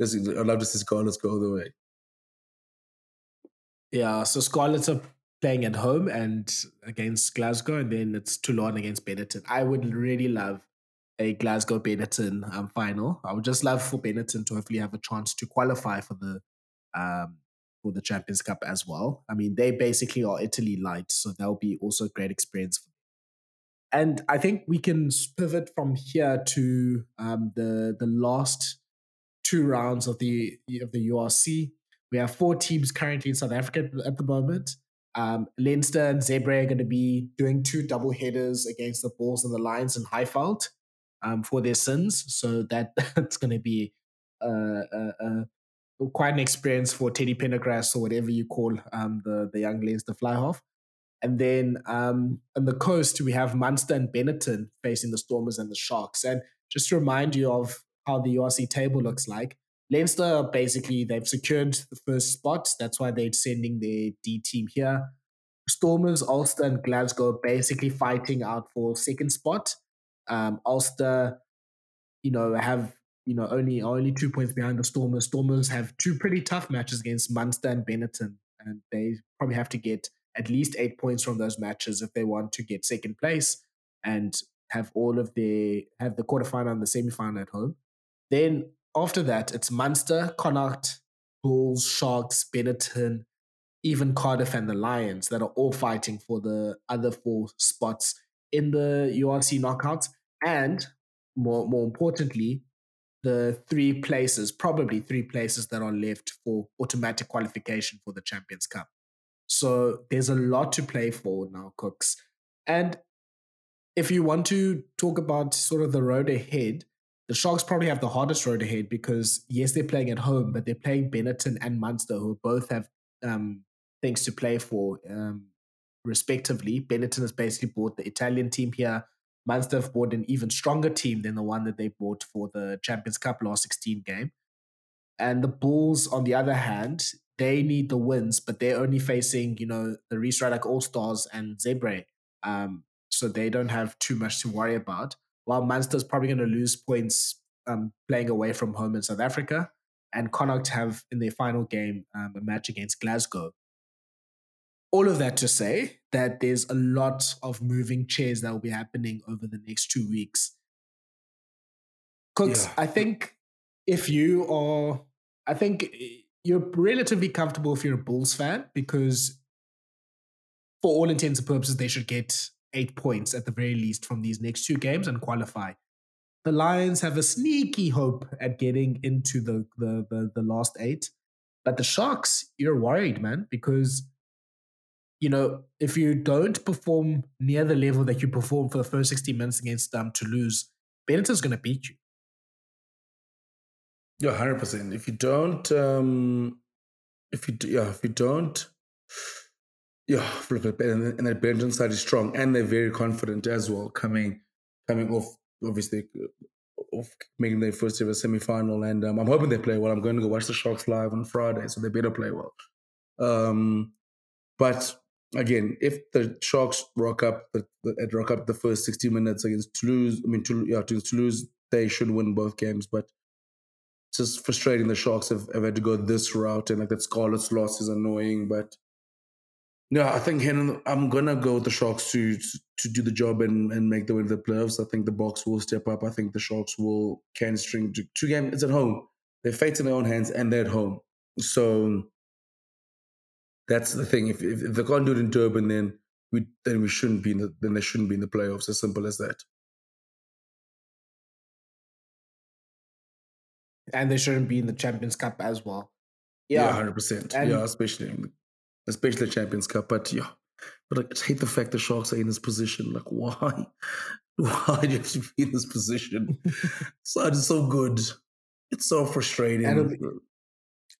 is, I'd love to see Scarlets go all the way. Yeah, so Scarlets are playing at home and against Glasgow, and then it's Toulon against Benetton. I would really love a Glasgow Benetton um, final. I would just love for Benetton to hopefully have a chance to qualify for the um, for the Champions Cup as well. I mean, they basically are Italy light, so that'll be also a great experience for. And I think we can pivot from here to um, the the last two rounds of the of the URC. We have four teams currently in South Africa at the moment. Um, Leinster and Zebre are going to be doing two double headers against the Bulls and the Lions in Highveld um, for their sins. So that that's going to be uh, uh, uh, quite an experience for Teddy Pendergrass or whatever you call um, the the young Leinster fly half. And then um, on the coast, we have Munster and Benetton facing the Stormers and the Sharks. And just to remind you of how the URC table looks like, Leinster basically they've secured the first spot. That's why they're sending their D team here. Stormers, Ulster, and Glasgow basically fighting out for second spot. Um, Ulster, you know, have you know only only two points behind the Stormers. Stormers have two pretty tough matches against Munster and Benetton, and they probably have to get at least eight points from those matches if they want to get second place and have all of their have the quarterfinal and the semi-final at home. Then after that, it's Munster, Connacht, Bulls, Sharks, Benetton, even Cardiff and the Lions that are all fighting for the other four spots in the URC knockouts. And more, more importantly, the three places, probably three places that are left for automatic qualification for the Champions Cup. So there's a lot to play for now, Kooks. And if you want to talk about sort of the road ahead, the Sharks probably have the hardest road ahead because yes, they're playing at home, but they're playing Benetton and Munster, who both have um, things to play for, um, respectively. Benetton has basically bought the Italian team here. Munster have bought an even stronger team than the one that they bought for the Champions Cup last 16 game. And the Bulls, on the other hand, they need the wins, but they're only facing, you know, the Rhys Ruddock All Stars and Zebre. Um, so they don't have too much to worry about. While Munster's probably going to lose points um, playing away from home in South Africa, and Connacht have in their final game um, a match against Glasgow. All of that to say that there's a lot of moving chairs that will be happening over the next two weeks. Kooks, yeah. I think if you are, I think you're relatively comfortable if you're a Bulls fan because, for all intents and purposes, they should get eight points at the very least from these next two games and qualify. The Lions have a sneaky hope at getting into the the the, the last eight, but the Sharks, you're worried, man, because you know if you don't perform near the level that you performed for the first 60 minutes against them um, Toulouse, Benetton's going to beat you. Yeah, hundred percent. If you don't, um, if you yeah, if you don't, yeah, look and, that Benetton side is strong, and they're very confident as well. Coming, coming off obviously uh, off making their first ever semi final, and um, I'm hoping they play well. I'm going to go watch the Sharks live on Friday, so they better play well. Um, but again, if the Sharks rock up the, the rock up the first 60 minutes against Toulouse, I mean, Toulouse, yeah, Toulouse, they should win both games, but it's just frustrating. The Sharks have, have had to go this route, and like that Scarlet's loss is annoying. But no, I think I'm gonna go with the Sharks to to do the job and, and make the win the playoffs. I think the Boks will step up. I think the Sharks will can string two games. It's at home. Their fate's in their own hands, and they're at home. So that's the thing. If, if, if they can't do it in Durban, then we then we shouldn't be in the then they shouldn't be in the playoffs. As simple as that. and they shouldn't be in the Champions Cup as well. Yeah, hundred percent. Yeah, especially in the, especially the Champions Cup. But yeah, but I hate the fact the Sharks are in this position. Like, why? Why do you have to be in this position? so it's so good. It's so frustrating. And it'll be,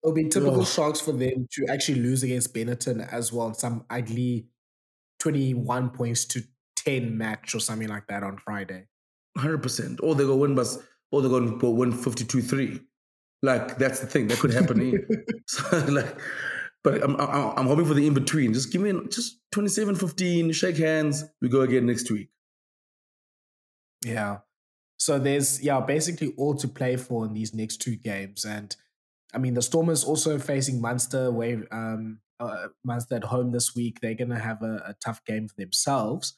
it'll be typical oh. Sharks for them to actually lose against Benetton as well. Some ugly twenty-one points to ten match or something like that on Friday. Hundred percent. Or they go win, but or they're going to win 52-3. Like that's the thing that could happen. so, like, but I'm, I'm, I'm hoping for the in between. Just give me just 27-15, shake hands. We go again next week. Yeah. So there's yeah basically all to play for in these next two games, and I mean the Stormers also facing Munster away, um, uh, Munster at home this week. They're gonna have a, a tough game for themselves.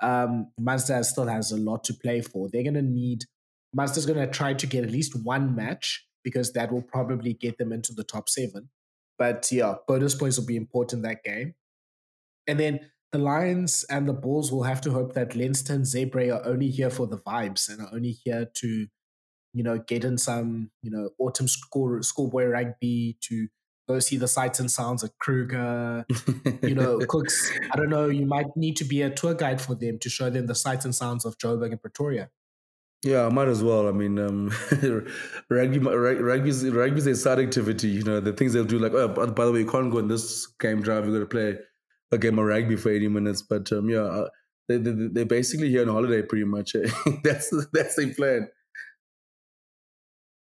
Um, Munster still has a lot to play for. They're gonna need Munster's going to try to get at least one match because that will probably get them into the top seven. But yeah, bonus points will be important that game. And then the Lions and the Bulls will have to hope that Leinster and Zebre are only here for the vibes and are only here to, you know, get in some, you know, autumn school schoolboy rugby to go see the sights and sounds at Kruger, you know, Kooks. I don't know, you might need to be a tour guide for them to show them the sights and sounds of Joburg and Pretoria. Yeah, I might as well. I mean, um, rugby, rugby's, rugby's a side activity. You know, the things they'll do, like, oh, by the way, you can't go in this game drive. You're going to play a game of rugby for 80 minutes. But um, yeah, uh, they, they, they're basically here on holiday pretty much. That's that's their plan.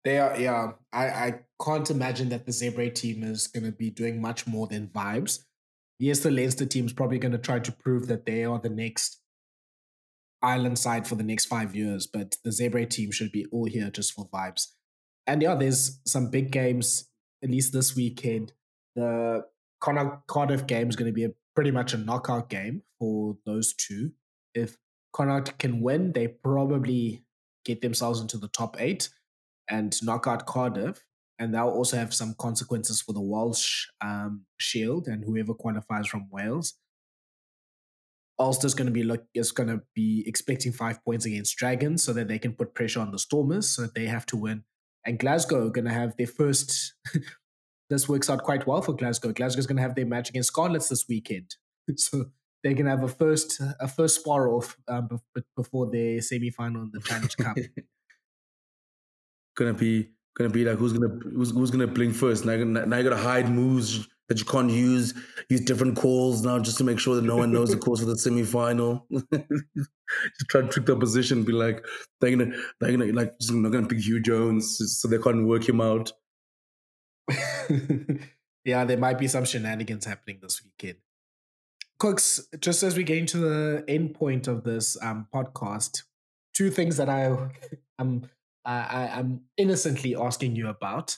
They are, yeah. I, I can't imagine that the Zebre team is going to be doing much more than vibes. Yes, the Leinster team is probably going to try to prove that they are the next Ireland side for the next five years, but the Zebre team should be all here just for vibes. And yeah, there's some big games, at least this weekend. The Connacht Cardiff game is going to be a, pretty much a knockout game for those two. If Connacht can win, they probably get themselves into the top eight and knock out Cardiff. And that will also have some consequences for the Welsh um, Shield and whoever qualifies from Wales. Ulster's going to be look is going to be expecting five points against Dragons so that they can put pressure on the Stormers so that they have to win. And Glasgow are going to have their first. this works out quite well for Glasgow. Glasgow's going to have their match against Scarlets this weekend, so they're going to have a first a first spar off um, before their semi final in the Challenge Cup. gonna be gonna be like who's gonna who's, who's gonna blink first? Now, now you gotta hide moves that you can't use use different calls now just to make sure that no one knows the calls for the semi-final. just try to trick the opposition, be like they're gonna they're gonna like just not gonna pick Huw Jones so they can't work him out. yeah, there might be some shenanigans happening this weekend. Kooks, just as we get into the end point of this um, podcast, two things that I am I, I'm innocently asking you about.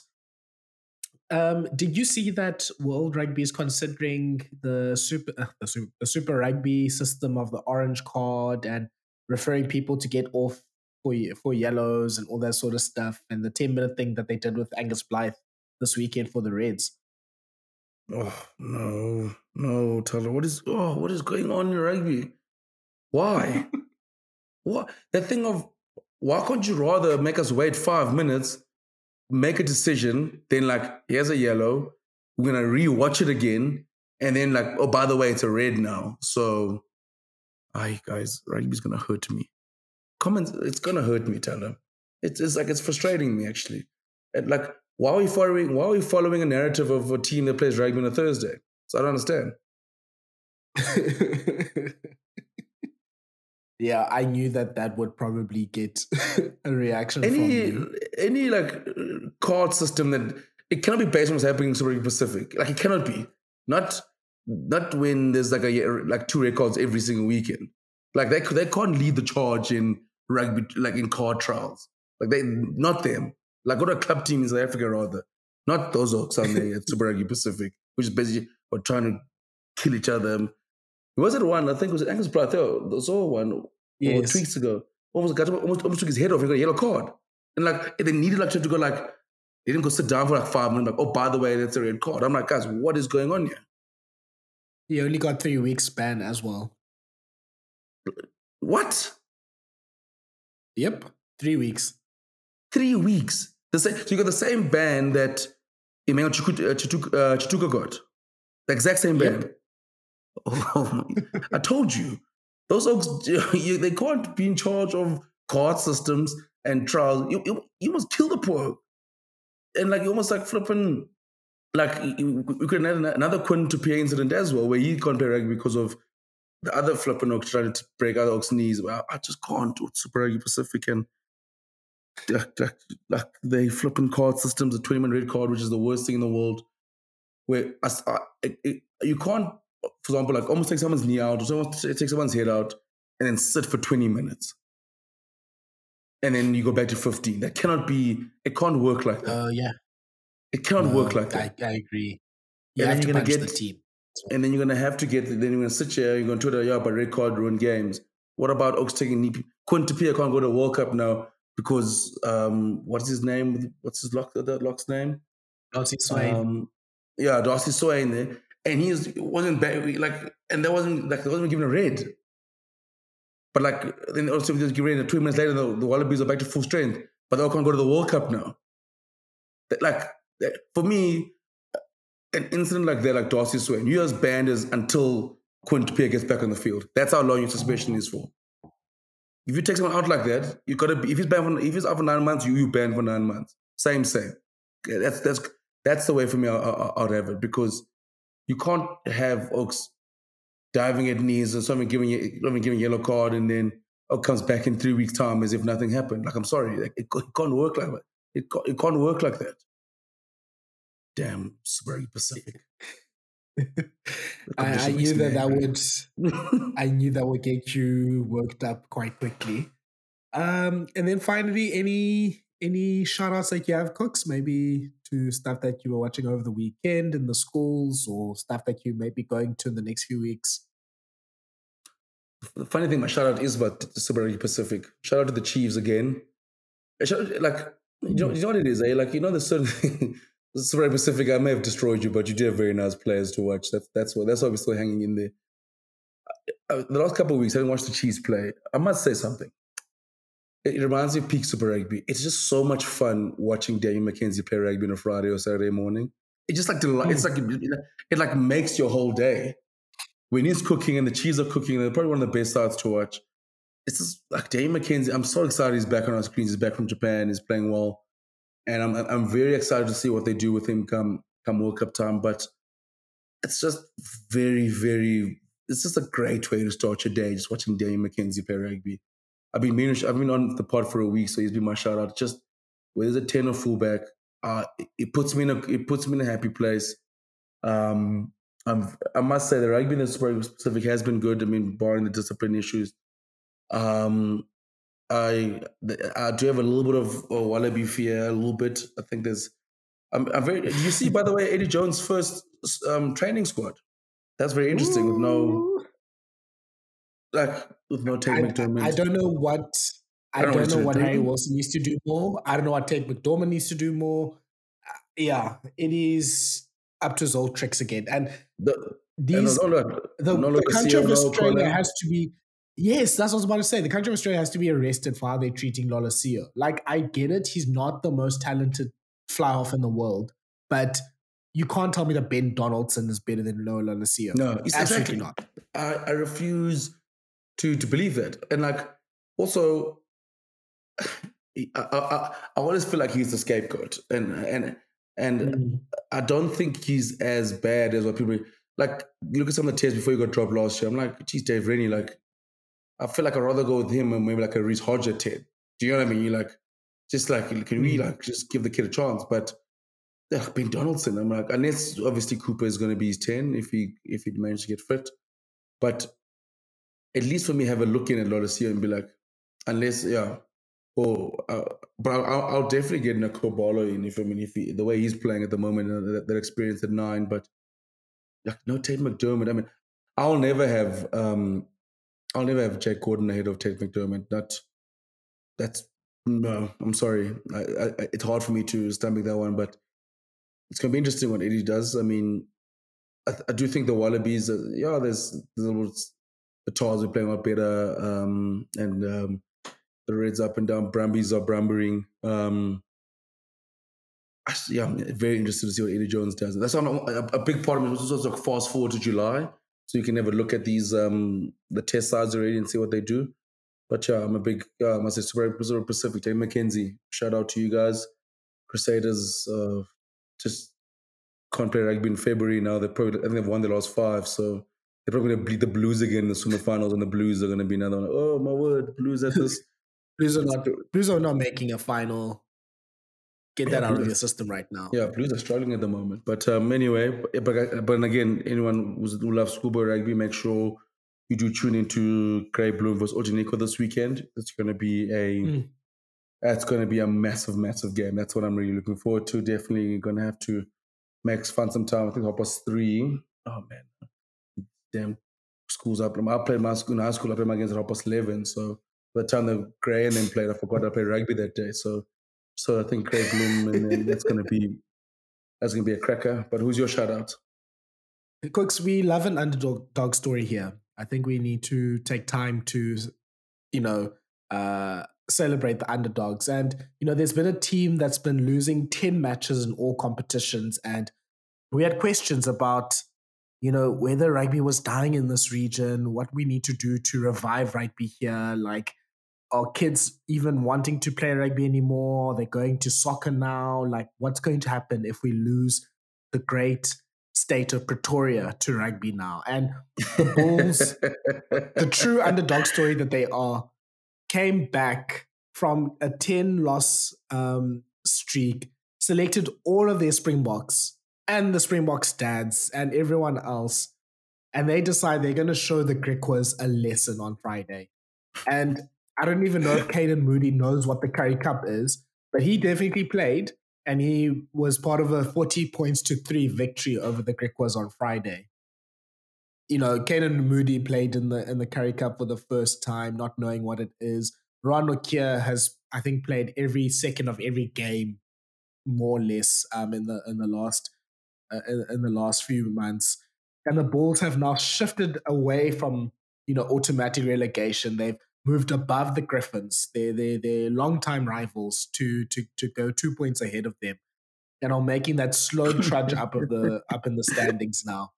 Um, did you see that World Rugby is considering the super, uh, the super the Super Rugby system of the orange card and referring people to get off for for yellows and all that sort of stuff, and the ten minute thing that they did with Angus Blythe this weekend for the Reds? Oh no, no, Thala, what is oh what is going on in rugby? Why? what the thing of why can't you rather make us wait five minutes, make a decision, then like here's a yellow, we're gonna re-watch it again, and then like oh by the way it's a red now. So, I guys, rugby's gonna hurt me. Comments, it's gonna hurt me, Thala. It's, it's like it's frustrating me actually. And like why are we following? Why are we following a narrative of a team that plays rugby on a Thursday? So I don't understand. yeah, I knew that that would probably get a reaction. Any any like card system that it cannot be based on what's happening in Super Rugby Pacific. Like it cannot be. Not not when there's like a like two records every single weekend. Like they they can't lead the charge in rugby like in card trials. Like they not them. Like what a club team in South Africa rather. Not those Oaks on there at Super Rugby Pacific, which is basically were trying to kill each other. Was it one? I think it was Angus Blythe. There saw one yes. two weeks ago. Almost, got, almost, almost took his head off. He got a yellow card. And like they needed like to go like they didn't go sit down for like five minutes. Like, oh, by the way, that's a red card. I'm like, guys, what is going on here? He only got three weeks ban as well. What? Yep, three weeks. Three weeks. The same, so you got the same ban that Emmanuel Chituka, uh, Chituka, uh, Chituka got. The exact same ban. Yep. I told you. Those oaks, they can't be in charge of court systems and trials. You, you, you must kill the poor. And like, you almost like flipping, like, we could have another Quinn Tupaea incident as well, where he can't play rugby because of the other flipping oaks trying to break other oaks' knees. Well, I just can't do it. Super Rugby Pacific. And like, like, like they flipping card systems, a 20 minute red card, which is the worst thing in the world. Where I, I, it, you can't, for example, like almost take someone's knee out, or someone take someone's head out, and then sit for 20 minutes. And then you go back to 15. That cannot be, it can't work like that. Oh, uh, yeah. It cannot no, work like that. I, I agree. You and have to get, the team. And then you're going to have to get, then you're going to sit here, you're going to Twitter, yeah, but red card ruined games. What about Oaks taking knee? Quinn Tupaea can't go to World Cup now because um, what's his name? What's his lock? The lock's name? Darcy Swain. Um, yeah, Darcy Swain there, and he was, wasn't like, and that wasn't like there wasn't given a red. But like then also just give red. Two minutes later, the, the Wallabies are back to full strength, but they all can't go to the World Cup now. Like for me, uh, an incident like that, like Darcy Swain, you as banned is until Quinn Tupaea gets back on the field. That's how long your suspension is for. If you take someone out like that, you gotta be, if he's banned for if he's out for nine months, you you ban for nine months. Same, same. That's that's that's the way for me out of it because you can't have Oaks diving at knees or something giving you something giving yellow card and then Oak comes back in three weeks time as if nothing happened. Like I'm sorry, like, it, it can't work like that. It it can't work like that. Damn, Super Pacific. I, I knew that that would I knew that would get you worked up quite quickly. Um, and then finally, any any shout outs that you have, Kooks, maybe to stuff that you were watching over the weekend in the schools or stuff that you may be going to in the next few weeks? The funny thing, my shout out is about Super Rugby Pacific. Shout out to the Chiefs again. Like, you know, you know what it is, eh? Like, you know, the certain Super Pacific, I may have destroyed you, but you did have very nice players to watch. That's that's what that's why we're still hanging in there. Uh, the last couple of weeks, I didn't watched the Chiefs play, I must say something. It, reminds me of peak Super Rugby. It's just so much fun watching Damian McKenzie play rugby on a Friday or Saturday morning. It just like deli- it's like it, like makes your whole day. When he's cooking and the Chiefs are cooking, they're probably one of the best sides to watch. It's just like Damian McKenzie. I'm so excited he's back on our screens. He's back from Japan. He's playing well and I'm I'm very excited to see what they do with him come come World Cup time. But it's just very, very. It's just a great way to start your day, just watching Damian McKenzie play rugby. I've been meaning, I've been on the pod for a week, so he's been my shout out. Just where there's a ten or fullback, uh, it, it puts me in a it puts me in a happy place. Um, I'm, I must say the rugby in the Pacific has been good. I mean, barring the discipline issues. Um, I I do have a little bit of oh, wallaby fear, a little bit. I think there's. I'm, I'm very. You see, by the way, Eddie Jones' first um, training squad. That's very interesting. Ooh. With no, like with no Tate McDermott. I don't know what. I, don't, don't know, what Harry Wilson needs to do more. I don't know what Tate McDermott needs to do more. Uh, yeah, it is up to his old tricks again. And the, these no, the, the country of Australia has to be Yes, that's what I was about to say. The country of Australia has to be arrested for how they're treating Lolesio. Like, I get it. He's not the most talented fly off in the world, but you can't tell me that Ben Donaldson is better than Noah Lolesio. No, absolutely exactly. not. I, I refuse to to believe that. And like, also, I, I, I always feel like he's the scapegoat, and and and mm. I don't think he's as bad as what people like. Look at some of the tests before he got dropped last year. I'm like, geez, Dave Rennie, like I feel like I'd rather go with him and maybe like a Reece Hodger Ted. Do you know what I mean? You like just like can we mm. like just give the kid a chance? But yeah, Ben Donaldson, I'm like, unless obviously Cooper is gonna be his 10 if he if he managed to get fit. But at least for me, have a look in at Lolesio and be like, unless, yeah. Oh, uh, but I'll, I'll, definitely get Nico Balo in if I mean if he, the way he's playing at the moment, that, that experience at nine. But like no Tate McDermott. I mean, I'll never have um I'll never have Jack Gordon ahead of Tate McDermott. That that's no. I'm sorry. I, I, it's hard for me to stomach that one, but it's gonna be interesting what Eddie does. I mean, I, I do think the Wallabies. Uh, yeah, there's, there's the Tahs are playing a lot better, um, and um, the Reds up and down. Brumbies are brumbering. Um, yeah, I'm very interested to see what Eddie Jones does. That's a, a big part of it. Was also fast forward to July so you can never look at these um the test sides already and see what they do. But yeah, I'm a big uh, I say Super Pacific. Dave McKenzie, shout out to you guys. Crusaders uh, just can't play rugby in February now. They probably I think they've won the last five, so they're probably gonna beat the Blues again in the semifinals, and the Blues are gonna be another one. Oh my word, Blues at this. Blues are not Blues are not making a final get that out of your system right now. Yeah, Blues are struggling at the moment. But um, anyway, but, but again, anyone who loves schoolboy rugby, make sure you do tune into Grey Bloem versus Ojanico this weekend. It's going to be a mm. that's going to be a massive, massive game. That's what I'm really looking forward to. Definitely going to have to make fun some time. I think half past three. Oh man, damn school's up. I played my school in high school. I played my games at eleven. So by the time the Gray and then played, I forgot I played rugby that day. So so I think Grey Bloem, and that's going to be that's going to be a cracker. But who's your shout out? Kooks, we love an underdog dog story here. I think we need to take time to, you know, uh, celebrate the underdogs. And you know, there's been a team that's been losing ten matches in all competitions, and we had questions about you know whether rugby was dying in this region, what we need to do to revive rugby here, like are kids even wanting to play rugby anymore? They're going to soccer now. Like, what's going to happen if we lose the great state of Pretoria to rugby now? And the Bulls, the true underdog story that they are, came back from a 10 loss um, streak, selected all of their Springboks and the Springboks dads and everyone else. And they decide they're going to show the Griquas a lesson on Friday. And I don't even know if Canan Moodie knows what the Currie Cup is, but he definitely played and he was part of a 40 points to three victory over the Griquas on Friday. You know, Canan Moodie played in the in the Currie Cup for the first time, not knowing what it is. Ron Nokia has, I think, played every second of every game, more or less, um, in the in the last in, in the last few months. And the Bulls have now shifted away from you know automatic relegation. They've moved above the Griffins, their their their longtime rivals, to to to go two points ahead of them, and are making that slow trudge up of the up in the standings now.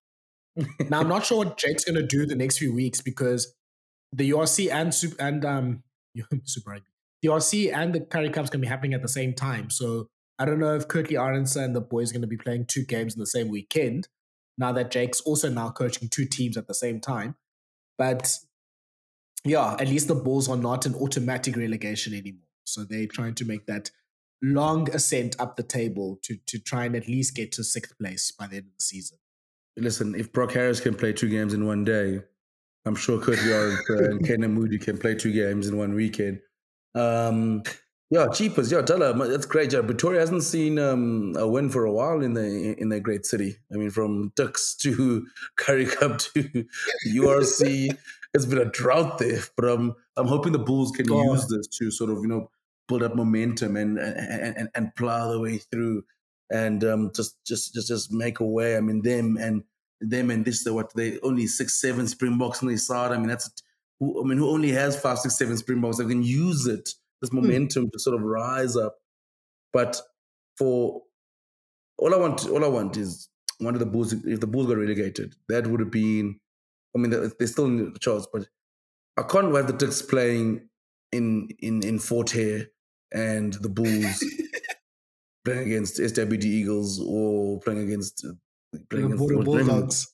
Now I'm not sure what Jake's going to do the next few weeks because the URC and super and um Super Rugby, the URC and the Currie Cup's going to be happening at the same time. So I don't know if Kurt-Lee Arendse and the boys are going to be playing two games in the same weekend. now that Jake's also now coaching two teams at the same time. But yeah, at least the Bulls are not an automatic relegation anymore. So they're trying to make that long ascent up the table to to try and at least get to sixth place by the end of the season. Listen, if Brok Harris can play two games in one day, I'm sure Kurt Yard and Canan Moodie can play two games in one weekend. Um, yeah, cheapers. Yeah, tell her that's great. Yeah, Pretoria hasn't seen um, a win for a while in the in their great city. I mean, from Tuks to Currie Cup to URC, it's been a drought there. But um, I'm hoping the Bulls can oh. use this to sort of you know build up momentum and and and, and plow the way through, and um, just just just just make a way. I mean, them and them and this what they only six seven Springboks on the side. I mean, that's who, I mean, who only has five six seven Springboks? They can use it this hmm. momentum to sort of rise up. But for all I want, all I want is one of the Bulls. If the Bulls got relegated, that would have been. I mean, they're still in the charts, but I can't have the Tuks playing in in in Fort Hare and the Bulls playing against SWD Eagles or playing against playing against the Bulldogs.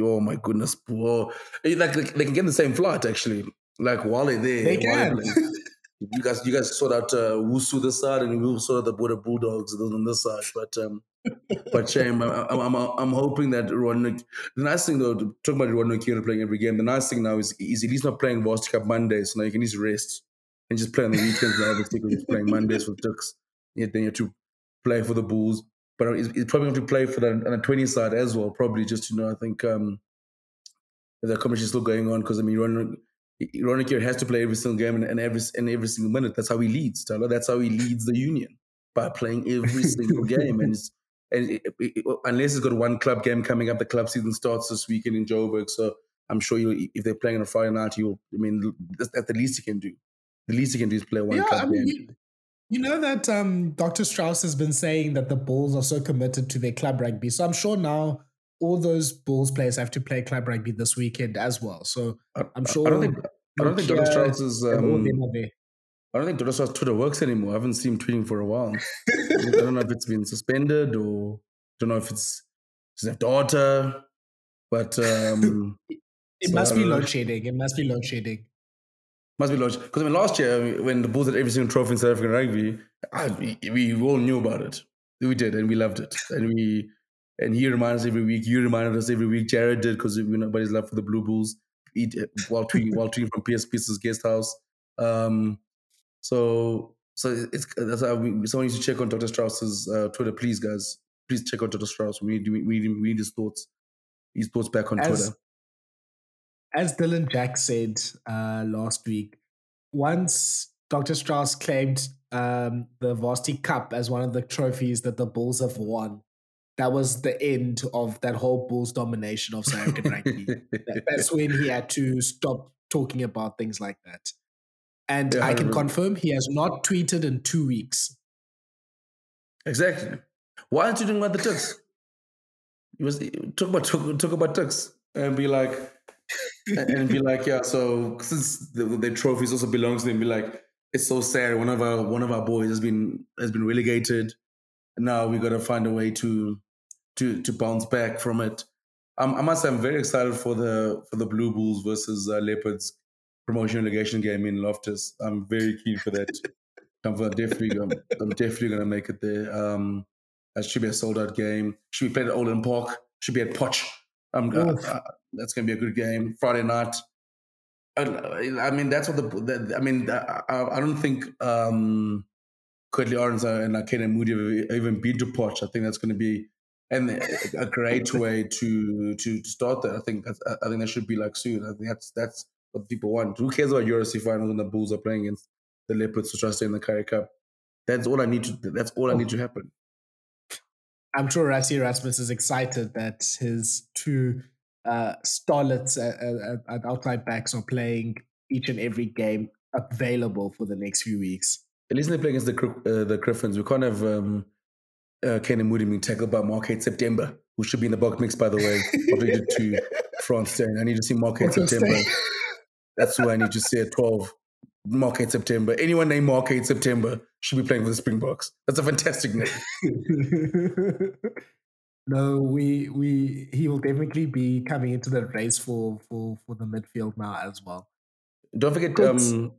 Oh my goodness, Whoa. like they can get the same flight actually. Like while they're there, they can. you guys you guys sort out uh, Wusu this side and we'll sort out the Border Bulldogs on this side. But um, but shame. I'm, I'm, I'm, hoping that Ruan. The nice thing though, talking about Ruan Kira playing every game. The nice thing now is he's at least not playing Varsity Cup Mondays, so now you can just rest and just play on the weekends. now, obviously, because he's playing Mondays for the Tuks. Yeah, then you have to play for the Bulls, but he's, he's probably going to play for the on the 20 side as well. Probably just you know, I think um, the competition is still going on because I mean, Ruan Ronick has to play every single game and, and every and every single minute. That's how he leads, Tyler. That's how he leads the union by playing every single game. And it's, and it, it, unless he's got one club game coming up, the club season starts this weekend in Joburg. So I'm sure if they're playing on a Friday night, you'll. I mean, that's, that's the least he can do. The least he can do is play one yeah, club I mean, game. You, you know that um, Dr. Strauss has been saying that the Bulls are so committed to their club rugby. So I'm sure now all those Bulls players have to play club rugby this weekend as well. So I'm sure. I don't think, I don't think Dr. Strauss is. Um, I don't think. Strauss Twitter works anymore. I haven't seen him tweeting for a while. I don't know if it's been suspended or I don't know if it's his daughter, but um, it, so must be load shedding. It must be load shedding. Must be load because I mean last year when the Bulls had every single trophy in South African rugby, I, we, we all knew about it. We did, and we loved it, and we and he reminded us every week. You reminded us every week. Jared did because you know, nobody's love for the Blue Bulls. Eat while tweeting while tweeting from PS Pieces guest house. Um, so so it's that's how we, someone needs to check on Dr. Strauss's uh, Twitter, please, guys. Please check on Dr. Strauss. We need we need we need his thoughts. His thoughts back on as, Twitter. As Dylan Jack said uh, last week, once Dr. Strauss claimed um, the Varsity Cup as one of the trophies that the Bulls have won that was the end of that whole Bulls domination of South African rugby. That's when he had to stop talking about things like that. And yeah, I can I confirm he has not tweeted in two weeks. Exactly. Why aren't you doing about the Tuks? He was talk about talk, talk about Tuks and be like and be like, yeah. So since the, the trophies also belongs to them, be like, it's so sad. One of our one of our boys has been has been relegated. Now we got to find a way to to to bounce back from it. Um, I must say, I'm very excited for the for the Blue Bulls versus uh, Leopards promotion relegation game in Loftus. I'm very keen for that. I'm definitely gonna, I'm definitely gonna make it there. Um, that should be a sold out game. Should be played at Olën Park. Should be at Potch. Um, uh, uh, that's gonna be a good game. Friday night. I, I mean, that's what the, the I mean, I, I don't think um, Kurt-Lee Arendse and Canan Moodie have even been to Potch. I think that's going to be and a great way to to start that. I think I think that should be like soon. I think that's that's what people want. Who cares about URC finals when the Bulls are playing against the Leopards to try to stay in the Currie Cup? That's all I need to. That's all I need to happen. I'm sure Rassie Erasmus is excited that his two uh, starlets at, at, at outside backs are playing each and every game available for the next few weeks. At least they play against the uh, the Griffins. We can't have um, uh, Canan Moodie being tackled by Mark-Hate September, who should be in the box mix, by the way, updated to Frans Steyn. I need to see Mark-Hate September. That's who I need to see at 12. Mark-Hate September. Anyone named Mark-Hate September should be playing for the Springboks. That's a fantastic name. No, we we he will definitely be coming into the race for for for the midfield now as well. Don't forget, um,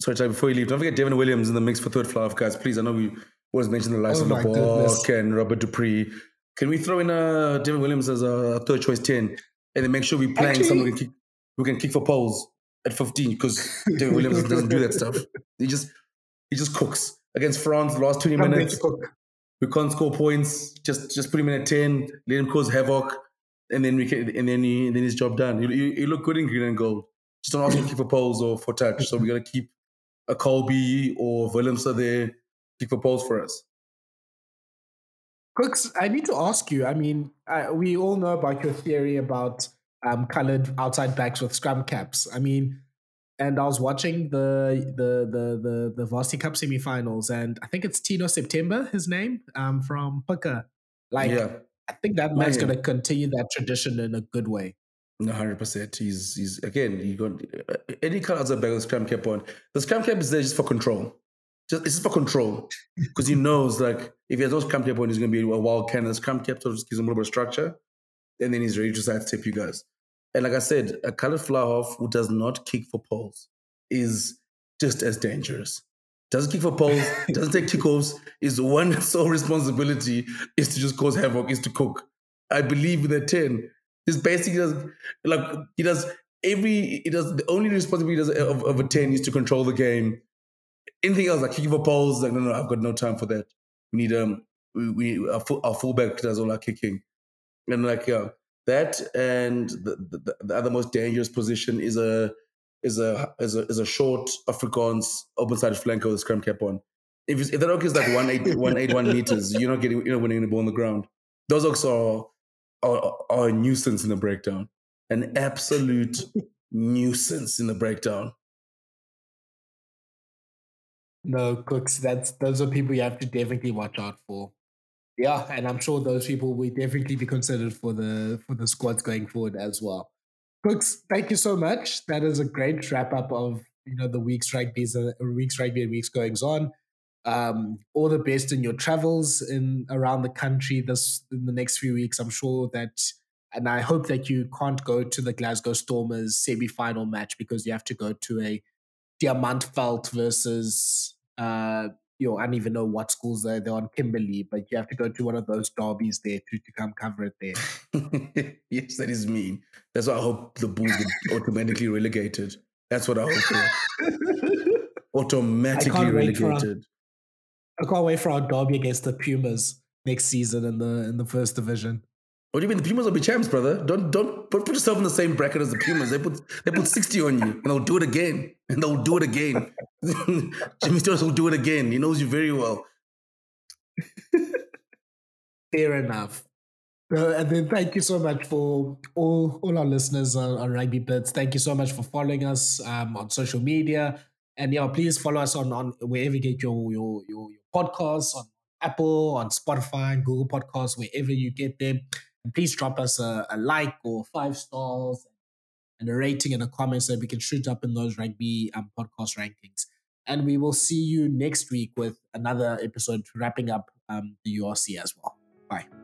sorry, before you leave, don't forget Devin Williams in the mix for third fly off, guys. Please, I know we always mentioned the likes oh of Libbok and Robert du Preez. Can we throw in uh, David Williams as a third choice 10 and then make sure we're playing Actually, someone who can, kick, who can kick for poles at 15 because David Williams doesn't do that stuff. He just he just cooks. Against France, last 20 minutes, we can't score points. Just just put him in at 10, let him cause havoc, and then we can, and then he, then his job done. He, look good in green and gold. Just don't ask him to kick for poles or for touch. So we got to keep a Kolbe or Williams there kick for for us. Kooks, I need to ask you. I mean, I, we all know about your theory about um, colored outside backs with scrum caps. I mean, and I was watching the the the the, the Varsity Cup semifinals, and I think it's Tino September, his name, um, from Puka. Like, yeah. I think that man's going to continue that tradition in a good way. No, hundred percent. He's he's again. You got uh, any color outside back with scrum cap on. The scrum cap is there just for control. Just it's just for control because he knows like if he has those scrum cap on, he's going to be a wild cannon. The scrum cap sort of gives him a little bit of structure, and then he's ready to sidestep you guys. And like I said, a colored fly half who does not kick for poles is just as dangerous. Doesn't kick for poles, doesn't take kickoffs. His one sole responsibility is to just cause havoc, is to cook. I believe with a 10. He's basically does like he does every he does the only responsibility does of, of a 10 is to control the game. Anything else like kicking for poles, like no, no, I've got no time for that. We need um we, we our, full, our fullback does all our kicking. And like yeah, that and the, the, the, other most dangerous position is a is a is a, is a short Afrikaans open sided flanker with a scrum cap on. If, if that oak is like one eight one eight one meters, you're not getting you're not winning the ball on the ground. Those oaks are, are are a nuisance in the breakdown, an absolute nuisance in the breakdown. No, Kooks. That's those are people you have to definitely watch out for. Yeah, and I'm sure those people will definitely be considered for the for the squads going forward as well. Kooks, thank you so much. That is a great wrap up of you know the week's rugby, uh, week's rugby and week's goings on. Um, all the best in your travels in around the country this in the next few weeks. I'm sure that, and I hope that you can't go to the Glasgow Stormers semi final match because you have to go to a Diamantveld versus uh, you know, I don't even know what schools they're, they're on Kimberley, but you have to go to one of those derbies there to, to come cover it there. yes, that is mean. That's why I hope the Bulls get automatically relegated. That's what I hope for. automatically relegated. Our, I can't wait for our derby against the Pumas next season in the in the first division. What do you mean? The Pumas will be champs, brother. Don't don't put, put yourself in the same bracket as the Pumas. They put they put sixty on you, and they'll do it again, and they'll do it again. Jimmy Stewart will do it again. He knows you very well. Fair enough. Uh, and then thank you so much for all all our listeners on, on Rugby Blitz. Thank you so much for following us um, on social media, and yeah, please follow us on on wherever you get your your your, your podcasts on Apple, on Spotify, Google Podcasts, wherever you get them. Please drop us a, a like or five stars and a rating and a comment so we can shoot up in those rugby um, podcast rankings. And we will see you next week with another episode wrapping up um, the URC as well. Bye.